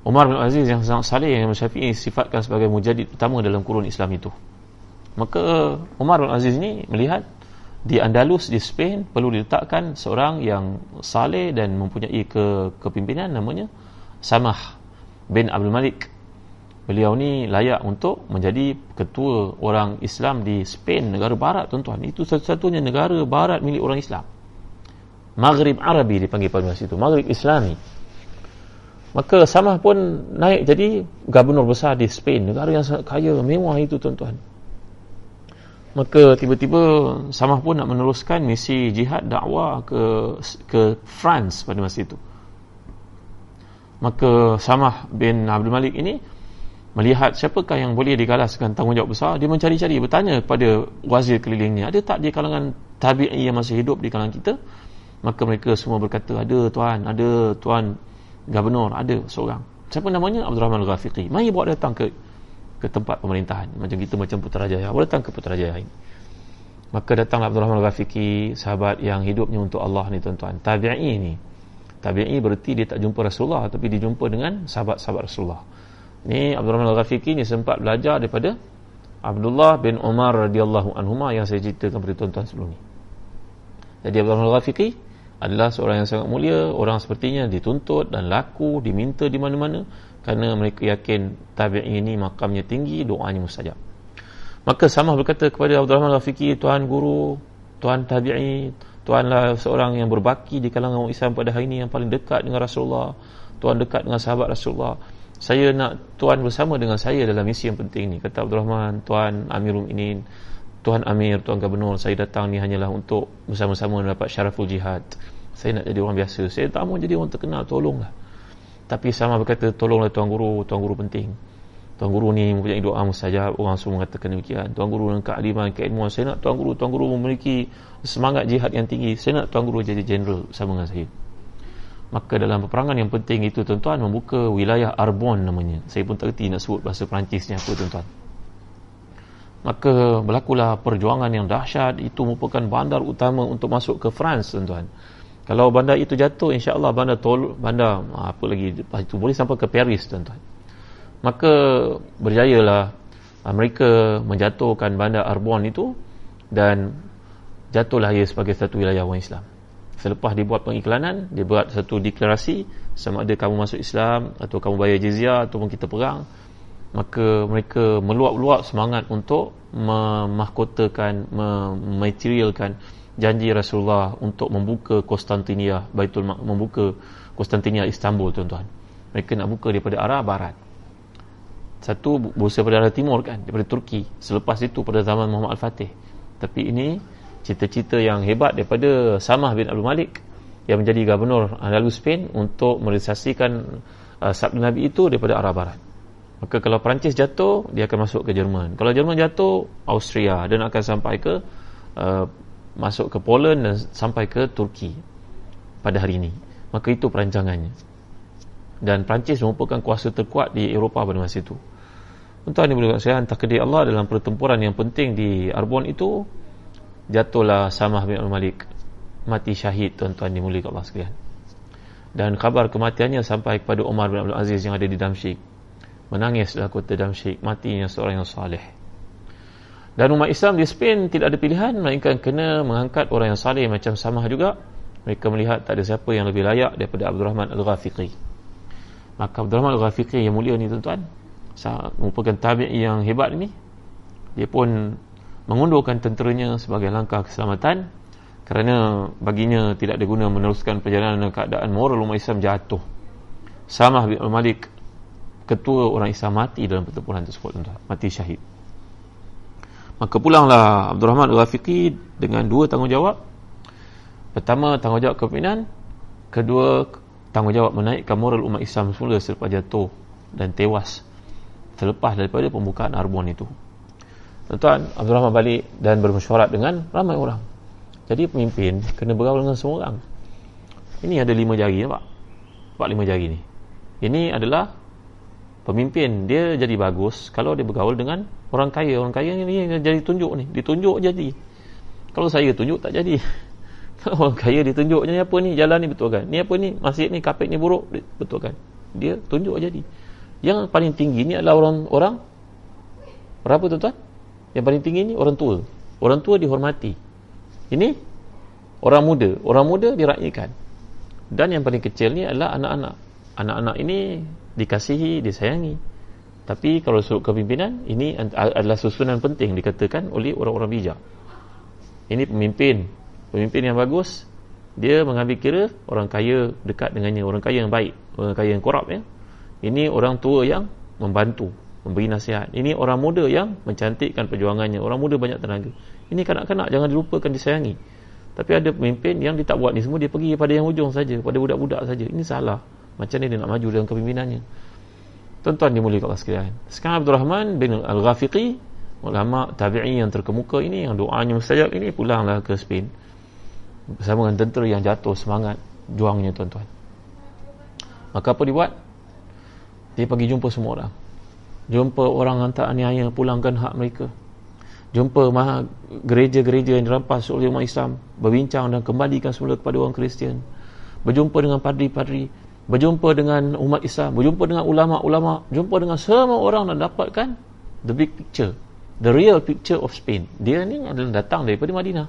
Umar bin Aziz yang sangat salih yang Syafi'i sifatkan sebagai mujadid utama dalam kurun Islam itu. Maka Umar bin Aziz ini melihat di Andalus di Spain perlu diletakkan seorang yang saleh dan mempunyai ke kepimpinan namanya Samah bin Abdul Malik. Beliau ni layak untuk menjadi ketua orang Islam di Spain, negara barat tuan-tuan. Itu satu-satunya negara barat milik orang Islam. Maghrib Arabi dipanggil pada masa itu Maghrib Islami. Maka Samah pun naik jadi gubernur besar di Spain negara yang sangat kaya mewah itu tuan-tuan. Maka tiba-tiba Samah pun nak meneruskan misi jihad dakwah ke ke France pada masa itu. Maka Samah bin Abdul Malik ini melihat siapakah yang boleh digalaskan tanggungjawab besar dia mencari-cari bertanya kepada wazir kelilingnya. Ada tak di kalangan tabi'i yang masih hidup di kalangan kita maka mereka semua berkata ada tuan ada tuan gubernur ada seorang. Siapa namanya? Abdul Rahman Al-Ghafiqi. Mari bawa datang ke ke tempat pemerintahan. Macam kita macam Putrajaya. Bawa datang ke Putrajaya ini. Maka datanglah Abdul Rahman Al-Ghafiqi sahabat yang hidupnya untuk Allah ni tuan-tuan. Tabi'i ni. Tabi'i berarti dia tak jumpa Rasulullah tapi dia jumpa dengan sahabat-sahabat Rasulullah. Ni Abdul Rahman Al-Ghafiqi ni sempat belajar daripada Abdullah bin Umar radhiyallahu anhuma yang saya ceritakan kepada tuan-tuan sebelum ni. Jadi Abdul Rahman Al-Ghafiqi adalah seorang yang sangat mulia orang sepertinya dituntut dan laku diminta di mana-mana kerana mereka yakin tabi'i ini makamnya tinggi doanya mustajab. Maka sama berkata kepada Abdul Rahman Al-Fiqi tuan guru tuan tabi'i tuanlah seorang yang berbaki di kalangan orang Islam pada hari ini yang paling dekat dengan Rasulullah tuan dekat dengan sahabat Rasulullah. Saya nak tuan bersama dengan saya dalam misi yang penting ni kata Abdul Rahman tuan Amirul Minin Tuan Amir, Tuan Gubernur, saya datang ni hanyalah untuk bersama-sama mendapat syaraful jihad. Saya nak jadi orang biasa. Saya tak mahu jadi orang terkenal, tolonglah. Tapi sama berkata, tolonglah Tuan Guru, Tuan Guru penting. Tuan Guru ni mempunyai doa mustajab, orang semua mengatakan demikian. Tuan Guru dengan keadilan, keilmuan. Saya nak Tuan Guru, Tuan Guru memiliki semangat jihad yang tinggi. Saya nak Tuan Guru jadi general bersama dengan saya. Maka dalam peperangan yang penting itu, tuan-tuan, membuka wilayah Arbon namanya. Saya pun tak kerti nak sebut bahasa Perancis ni apa, tuan-tuan maka berlakulah perjuangan yang dahsyat. Itu merupakan bandar utama untuk masuk ke France tuan-tuan. Kalau bandar itu jatuh insya-Allah bandar tol bandar ah, apa lagi itu boleh sampai ke Paris tuan-tuan. Maka berjayalah ah, mereka menjatuhkan bandar Arbon itu dan jatuhlah ia sebagai satu wilayah orang Islam. Selepas dibuat pengiklanan dia buat satu deklarasi sama ada kamu masuk Islam atau kamu bayar jizyah ataupun kita perang maka mereka meluap-luap semangat untuk memahkotakan mematerialkan janji Rasulullah untuk membuka Konstantinia Baitul membuka Konstantinia Istanbul tuan-tuan. Mereka nak buka daripada arah barat. Satu berusaha pada arah timur kan daripada Turki. Selepas itu pada zaman Muhammad Al-Fatih. Tapi ini cita-cita yang hebat daripada Samah bin Abdul Malik yang menjadi gubernur Andalus Spain untuk merealisasikan uh, sabda Nabi itu daripada arah barat Maka kalau Perancis jatuh, dia akan masuk ke Jerman. Kalau Jerman jatuh, Austria dan akan sampai ke uh, masuk ke Poland dan sampai ke Turki pada hari ini. Maka itu perancangannya. Dan Perancis merupakan kuasa terkuat di Eropah pada masa itu. Untuk ini boleh saya hantar kedai Allah dalam pertempuran yang penting di Arbon itu jatuhlah Samah bin Al-Malik mati syahid tuan-tuan dimuliakan Allah sekalian. Dan kabar kematiannya sampai kepada Umar bin Abdul Aziz yang ada di Damsyik menangis dalam kota Damsyik matinya seorang yang saleh dan umat Islam di Spain tidak ada pilihan. Melainkan kena mengangkat orang yang saleh macam Samah juga. Mereka melihat tak ada siapa yang lebih layak daripada Abdul Rahman Al-Ghafiqi. Maka Abdul Rahman Al-Ghafiqi yang mulia ni tuan-tuan. Merupakan tabi'i yang hebat ini dia pun mengundurkan tenteranya sebagai langkah keselamatan. Kerana baginya tidak ada guna meneruskan perjalanan dalam keadaan moral umat Islam jatuh. Samah bin Al-Malik ketua orang Islam mati dalam pertempuran tersebut tuan mati syahid. Maka pulanglah Abdul Rahman Al-Ghafiqi dengan dua tanggungjawab. Pertama tanggungjawab kepimpinan. Kedua tanggungjawab menaikkan moral umat Islam semula selepas jatuh dan tewas terlepas daripada pembukaan Arbon itu. Tuan-tuan Abdul Rahman balik dan bermesyuarat dengan ramai orang. Jadi pemimpin kena bergaul dengan semua orang. Ini ada lima jari nampak? Nampak lima jari ni? Ini adalah pemimpin dia jadi bagus kalau dia bergaul dengan orang kaya. Orang kaya ni jadi tunjuk ni. Ditunjuk jadi. Kalau saya tunjuk tak jadi. [LAUGHS] Kalau orang kaya ditunjuk ni apa ni? Jalan ni betul kan? Ni apa ni? Masjid ni kapek ni buruk. Betul kan? Dia tunjuk jadi. Yang paling tinggi ni adalah orang orang berapa tuan-tuan? Yang paling tinggi ni orang tua. Orang tua dihormati. Ini orang muda. Orang muda diraihkan. Dan yang paling kecil ni adalah anak-anak. Anak-anak ini dikasihi, disayangi. Tapi kalau sudut kepimpinan, ini adalah susunan penting dikatakan oleh orang-orang bijak. Ini pemimpin. Pemimpin yang bagus, dia mengambil kira orang kaya dekat dengannya, orang kaya yang baik, orang kaya yang korup ya. Ini orang tua yang membantu, memberi nasihat. Ini orang muda yang mencantikkan perjuangannya. Orang muda banyak tenaga. Ini kanak-kanak jangan dilupakan disayangi. Tapi ada pemimpin yang dia tak buat ni semua, dia pergi pada yang hujung saja, pada budak-budak saja. Ini salah. Macam ni dia nak maju dalam kepimimpinannya. Tuan-tuan dimuliakan Allah sekalian. Sekarang Abdul Rahman bin Al-Ghafiqi, ulama tabi'i yang terkemuka ini, yang doanya mustajab ini, pulanglah ke Spain. bersama dengan tentera yang jatuh semangat juangnya tuan-tuan maka apa dibuat dia pergi jumpa semua orang jumpa orang hantar aniaya pulangkan hak mereka jumpa maha gereja-gereja yang dirampas oleh umat Islam berbincang dan kembalikan semula kepada orang Kristian berjumpa dengan padri-padri berjumpa dengan umat Islam berjumpa dengan ulama-ulama jumpa dengan semua orang dan dapatkan the big picture the real picture of Spain. Dia ni adalah datang daripada Madinah.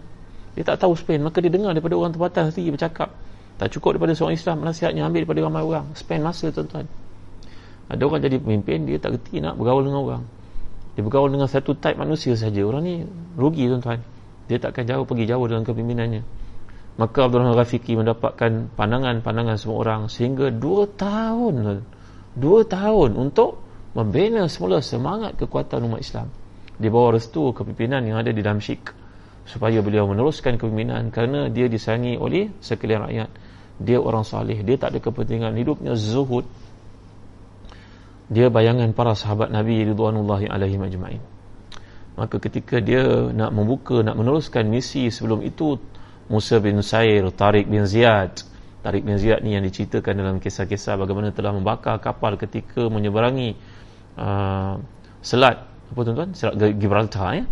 Dia tak tahu Spain. Maka dia dengar daripada orang tempatan sendiri bercakap tak cukup daripada seorang Islam nasihatnya ambil daripada ramai orang. Spain masa tuan-tuan. Ada orang jadi pemimpin dia tak reti nak bergaul dengan orang. Dia bergaul dengan satu type manusia saja. Orang ni rugi tuan-tuan. Dia takkan jauh pergi jauh dalam kepimimpinannya maka Abdul Rahman Rafiqi mendapatkan pandangan-pandangan semua orang sehingga dua tahun dua tahun untuk membina semula semangat kekuatan umat Islam. Di bawah restu kepimpinan yang ada di Damsyik. Supaya beliau meneruskan kepimpinan kerana dia disayangi oleh sekalian rakyat. Dia orang salih dia tak ada kepentingan hidupnya. Zuhud. Dia bayangan para sahabat Nabi Ridwanullahi alaihi majma'in. Maka ketika dia nak membuka nak meneruskan misi sebelum itu Musa bin Sair Tariq bin Ziyad. Tariq bin Ziyad ni yang diceritakan dalam kisah-kisah bagaimana telah membakar kapal ketika menyeberangi uh, selat. Apa tuan-tuan? Selat Gibraltar ya?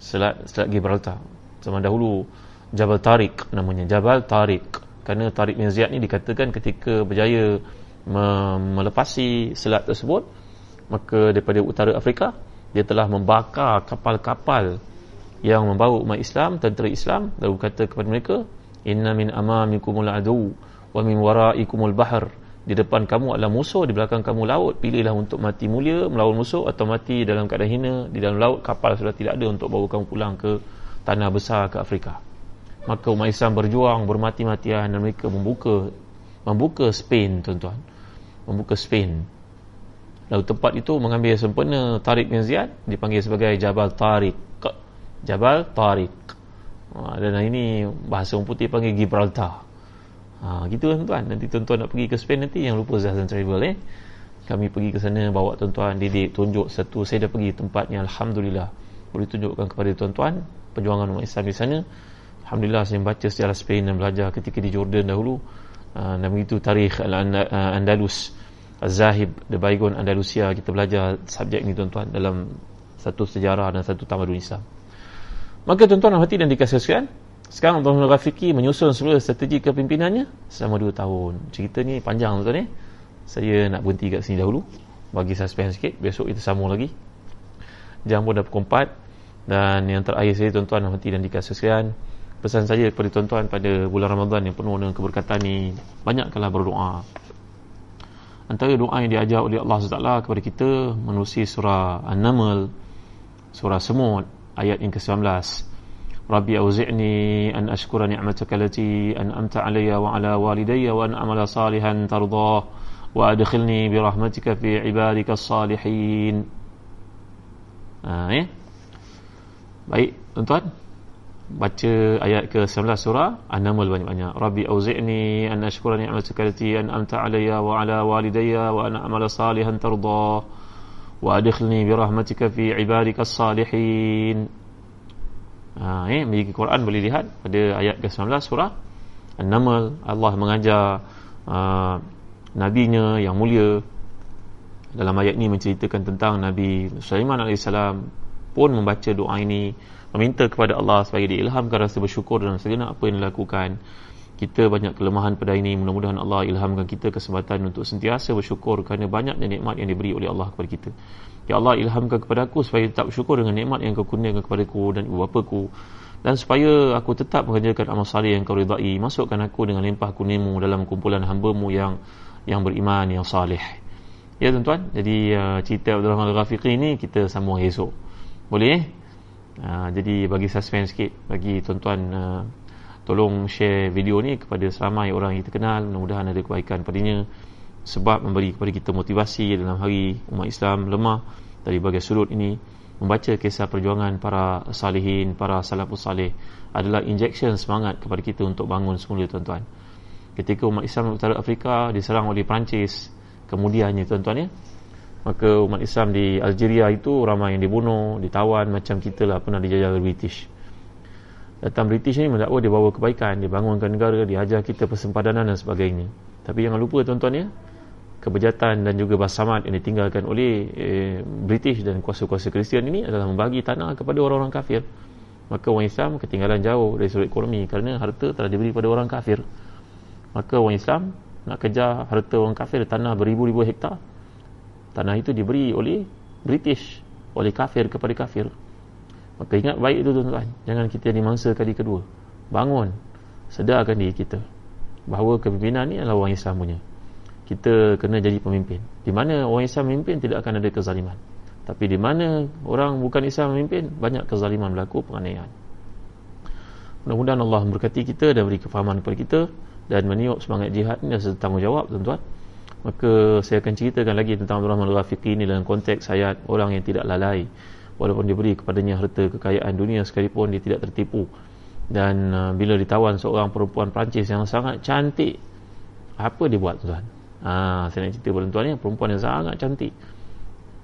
Selat selat Gibraltar. Zaman dahulu Jabal Tariq namanya. Jabal Tariq. Kerana Tariq bin Ziyad ni dikatakan ketika berjaya melepasi selat tersebut maka daripada utara Afrika dia telah membakar kapal-kapal yang membawa umat Islam tentera Islam lalu kata kepada mereka inna min amamikumul adu wa min waraikumul bahr. Di depan kamu adalah musuh di belakang kamu laut. Pilihlah untuk mati mulia melawan musuh atau mati dalam keadaan hina di dalam laut kapal sudah tidak ada untuk bawa kamu pulang ke tanah besar ke Afrika. Maka umat Islam berjuang bermati-matian dan mereka membuka membuka Spain tuan-tuan. Membuka Spain. Lalu tempat itu mengambil sempurna Tariq bin Ziyad dipanggil sebagai Jabal Tariq Jabal Tariq. Ha, dan ini bahasa orang putih panggil Gibraltar. Ha, gitu kan tuan. Nanti tuan-tuan nak pergi ke Spain nanti yang lupa Zahzan Travel eh. Kami pergi ke sana bawa tuan-tuan didik tunjuk satu. Saya dah pergi tempatnya Alhamdulillah. Boleh tunjukkan kepada tuan-tuan perjuangan umat Islam di sana. Alhamdulillah saya membaca sejarah Spain dan belajar ketika di Jordan dahulu. Uh, nama itu tarikh Al-Andalus Az-Zahib The Baygon Andalusia. Kita belajar subjek ini tuan-tuan dalam satu sejarah dan satu tamadun Islam maka tuan-tuan hati dan dikasihkan. Sekarang Tuan Rafiki menyusun seluruh strategi kepimpinannya selama 2 tahun. Cerita ni panjang tuan-tuan eh? Saya nak berhenti kat sini dahulu. Bagi suspense sikit. Besok kita sambung lagi. Jam pun dah pukul 4 dan yang terakhir saya tuan-tuan hati dan dikasihkan pesan saya kepada tuan-tuan pada bulan Ramadan yang penuh dengan keberkatan ni. Banyakkanlah berdoa. Antara doa yang diajar oleh Allah SWT kepada kita menerusi surah An-Naml surah Semut ayat yang ke-19 Rabbi auzi'ni an ashkura ni'mataka allati an'amta 'alayya wa 'ala walidayya wa an a'mala salihan tardah wa adkhilni bi rahmatika fi 'ibadika as-salihin ha, eh? baik tuan-tuan baca ayat ke-19 surah An-Naml banyak-banyak Rabbi auzi'ni an ashkura ni'mataka allati an'amta 'alayya wa 'ala walidayya wa an a'mala salihan tarda bi rahmatika fi 'ibadika as-salihin ha eh bagi Quran boleh lihat pada ayat ke-19 surah. An-Naml Allah mengajar uh, nabinya yang mulia. Dalam ayat ini menceritakan tentang Nabi Sulaiman alaihissalam pun membaca doa ini meminta kepada Allah supaya diilhamkan rasa bersyukur dalam segala apa yang dilakukan kita banyak kelemahan pada ini. Mudah-mudahan Allah ilhamkan kita kesempatan untuk sentiasa bersyukur kerana banyaknya nikmat yang diberi oleh Allah kepada kita. Ya Allah ilhamkan kepada aku supaya tetap bersyukur dengan nikmat yang kau kurniakan kepada aku dan ibu bapaku dan supaya aku tetap mengerjakan amal salih yang kau ridai. Masukkan aku dengan limpah kunimu dalam kumpulan hambamu yang yang beriman yang salih ya tuan-tuan. Jadi uh, cerita Abdul Rahman Al-Ghafiqi ini kita sambung esok. Boleh eh? Ha, jadi bagi suspense sikit. Bagi tuan-tuan uh, tolong share video ni kepada seramai orang yang kita kenal mudah-mudahan ada kebaikan padanya. Sebab memberi kepada kita motivasi dalam hari umat Islam lemah dari bagai sudut ini. Membaca kisah perjuangan para salihin para salafus salih adalah injection semangat kepada kita untuk bangun semula tuan-tuan. Ketika umat Islam utara Afrika diserang oleh Perancis kemudiannya tuan-tuan ya maka umat Islam di Algeria itu ramai yang dibunuh, ditawan macam kita lah pernah dijajah oleh British datang British ni mendakwa dia bawa kebaikan dia bangunkan negara dia ajar kita persempadanan dan sebagainya. Tapi jangan lupa tuan-tuan ya kebejatan dan juga basamat yang ditinggalkan oleh eh, British dan kuasa-kuasa Kristian ini adalah membagi tanah kepada orang-orang kafir. Maka orang Islam ketinggalan jauh dari sudut ekonomi kerana harta telah diberi pada orang kafir. Maka orang Islam nak kejar harta orang kafir tanah beribu-ribu hektar. Tanah itu diberi oleh British oleh kafir kepada kafir Maka ingat baik itu tuan-tuan. Jangan kita jadi mangsa kali kedua. Bangun. Sedarkan diri kita. Bahawa kepimpinan ni adalah orang Islam punya. Kita kena jadi pemimpin. Di mana orang Islam memimpin Tidak akan ada kezaliman. Tapi di mana orang bukan Islam memimpin Banyak kezaliman berlaku penganiayaan. Mudah-mudahan Allah memberkati kita Dan beri kefahaman kepada kita Dan meniup semangat jihad ini Adalah tanggungjawab tuan-tuan. Maka saya akan ceritakan lagi tentang Abdul Rahman Al-Rafiqi ini dalam konteks ayat orang yang tidak lalai walaupun diberi kepadanya harta kekayaan dunia sekalipun dia tidak tertipu. Dan uh, bila ditawan seorang perempuan Perancis yang sangat cantik apa dia buat tuan? Ha, saya nak cerita pada tuan ni perempuan yang sangat cantik.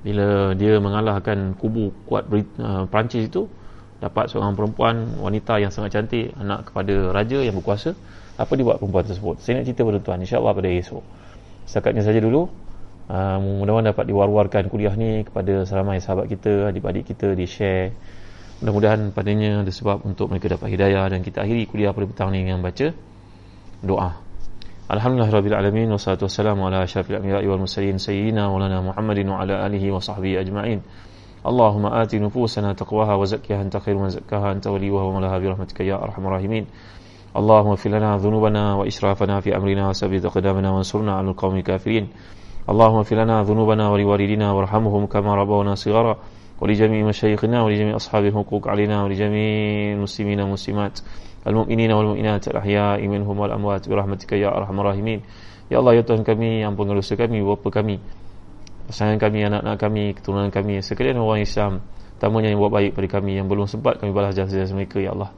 Bila dia mengalahkan kubu kuat uh, Perancis itu dapat seorang perempuan wanita yang sangat cantik anak kepada raja yang berkuasa apa dia buat perempuan tersebut? Saya nak cerita pada tuan insyaAllah pada esok. Setakatnya saja dulu Uh, mudah-mudahan dapat diwar-warkan kuliah ni kepada seramai sahabat kita, adik-adik kita di share. Mudah-mudahan padanya ada sebab untuk mereka dapat hidayah dan kita akhiri kuliah pada petang ni dengan baca doa. Alhamdulillah rabbil alamin wassalatu wassalamu ala asyrafil anbiya'i wal mursalin sayyidina maulana Muhammadin wa ala alihi wa sahbihi ajma'in. Allahumma ati nufusana taqwaha wa zakkiha anta khairu man zakkaha anta waliyuha wa mawlaha bi rahmatika ya arhamar rahimin. Allahumma lana dhunubana wa israfana fi amrina wa sabbit aqdamana wa ansurna 'alal qaumil kafirin. اللهم اغفر لنا ذنوبنا ولوالدينا وارحمهم كما ربونا صغارا ولجميع مشايخنا ولجميع أصحاب الحقوق علينا ولجميع المسلمين والمسلمات المؤمنين والمؤمنات الأحياء منهم والأموات برحمتك يا أرحم الراحمين Ya Allah, ya Tuhan kami, ampun dosa kami, bapa kami, pasangan kami, anak-anak kami, keturunan kami, sekalian orang Islam, tamunya yang buat baik pada kami, yang belum sempat kami balas jasa-jasa mereka, Ya Allah.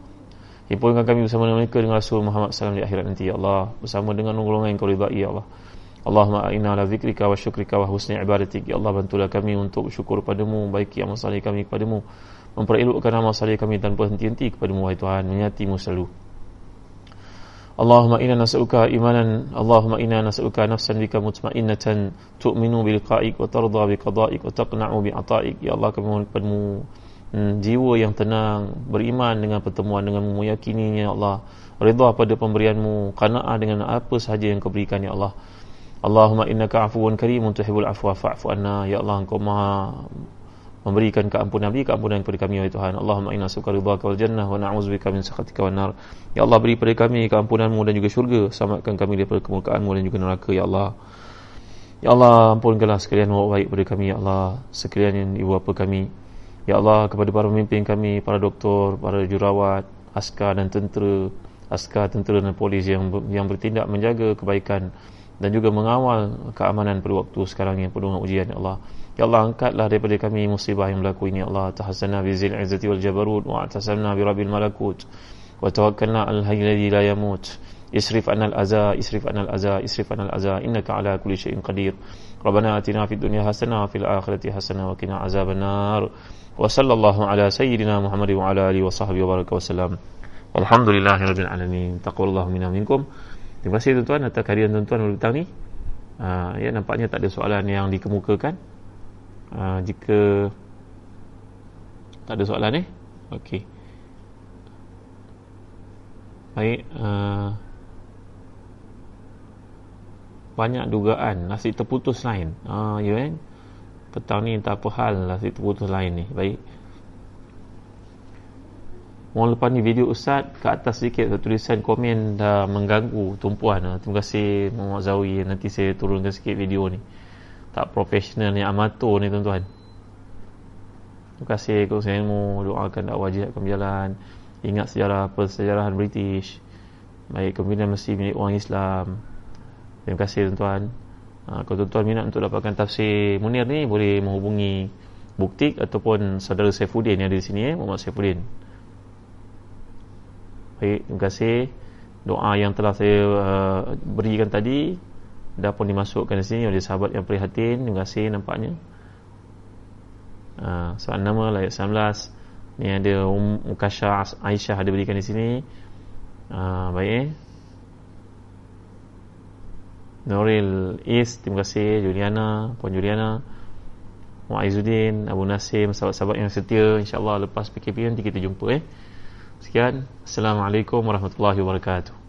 Himpunkan kami bersama dengan mereka dengan Rasul Muhammad SAW di akhirat nanti, Ya Allah. Bersama dengan golongan yang kau ridai, Ya Allah. Allahumma a'inna ala zikrika wa syukrika wa husni ibadatik. Ya Allah bantulah kami untuk syukur padamu Baiki amal salih kami kepadamu Memperelukkan amal salih kami tanpa henti-henti kepadamu Wahai Tuhan Menyatimu selalu. Allahumma inna nas'uka imanan Allahumma inna nas'uka nafsan bika mutmainnatan Tu'minu bilqa'ik wa tarda biqada'ik Wa taqna'u bi'ata'ik Ya Allah kami mohon kepadamu hmm, Jiwa yang tenang Beriman dengan pertemuan dengan Meyakininya Ya Allah. Ridha pada pemberianmu Kana'ah dengan apa sahaja yang kau berikan Ya Allah Allahumma innaka afuwun karimun tuhibbul afwa fa'fu anna. Ya Allah engkau maha memberikan keampunan beri keampunan kepada kami ya Tuhan. Allahumma inna suka ridhaka wal jannah wa na'udzubika min sakhatika wan nar. Ya Allah beri pada kami keampunanmu dan juga syurga. Selamatkan kami daripada kemurkaanmu dan juga neraka ya Allah. Ya Allah ampunkanlah sekalian baik pada kami ya Allah. Sekalian ibu bapa kami. Ya Allah kepada para pemimpin kami para doktor para jurawat askar dan tentera askar tentera dan polis yang yang bertindak menjaga kebaikan dan juga mengawal keamanan pada waktu sekarang yang penuh dengan ujian ya Allah. Ya Allah angkatlah daripada kami musibah yang berlaku ini ya Allah. Tahassana bi zil izzati wal jabarut wa atasamna bi rabbil malakut wa tawakkalna al hayy alladhi la yamut. Isrif anna al aza, isrif anna al aza, isrif anna al aza. Innaka ala kulli syai'in qadir. Rabbana atina fid dunya hasanah wa fil akhirati hasanah wa qina azaban nar. Wa sallallahu ala sayyidina Muhammad wa ala alihi wa sahbihi wa baraka wa Terima kasih tuan-tuan atas kehadiran tuan-tuan pada petang ni. Uh, ya nampaknya tak ada soalan yang dikemukakan. Uh, jika tak ada soalan eh? okey. Baik, uh, banyak dugaan nasi terputus lain. Ah, uh, ya kan? Petang ni tak apa hal nasi terputus lain ni. Baik. Mohon lepas ni video Ustaz ke atas sedikit tulisan komen dah mengganggu tumpuan. Terima kasih Muhammad Zawi. Nanti saya turunkan sikit video ni. Tak profesional ni, amatur ni tuan-tuan. Terima kasih kepada saya ilmu. Doakan dakwah jihad akan berjalan. Ingat sejarah persejarahan British. Baik kemimpinan mesti milik orang Islam. Terima kasih tuan-tuan. Ha, kalau tuan-tuan minat untuk dapatkan tafsir Munir ni boleh menghubungi Buktik ataupun saudara Saifuddin yang ada di sini eh, Muhammad Saifuddin. Baik, terima kasih. Doa yang telah saya uh, berikan tadi dah pun dimasukkan di sini oleh sahabat yang prihatin. Terima kasih nampaknya. Uh, soalan nama ayat 19. ni ada um, Mukasha Aisyah ada berikan di sini uh, baik eh Nuril Is terima kasih Juliana Puan Juliana Mu'aizuddin Abu Nasim sahabat-sahabat yang setia insyaAllah lepas PKP nanti kita jumpa eh sekian. Assalamualaikum warahmatullahi wabarakatuh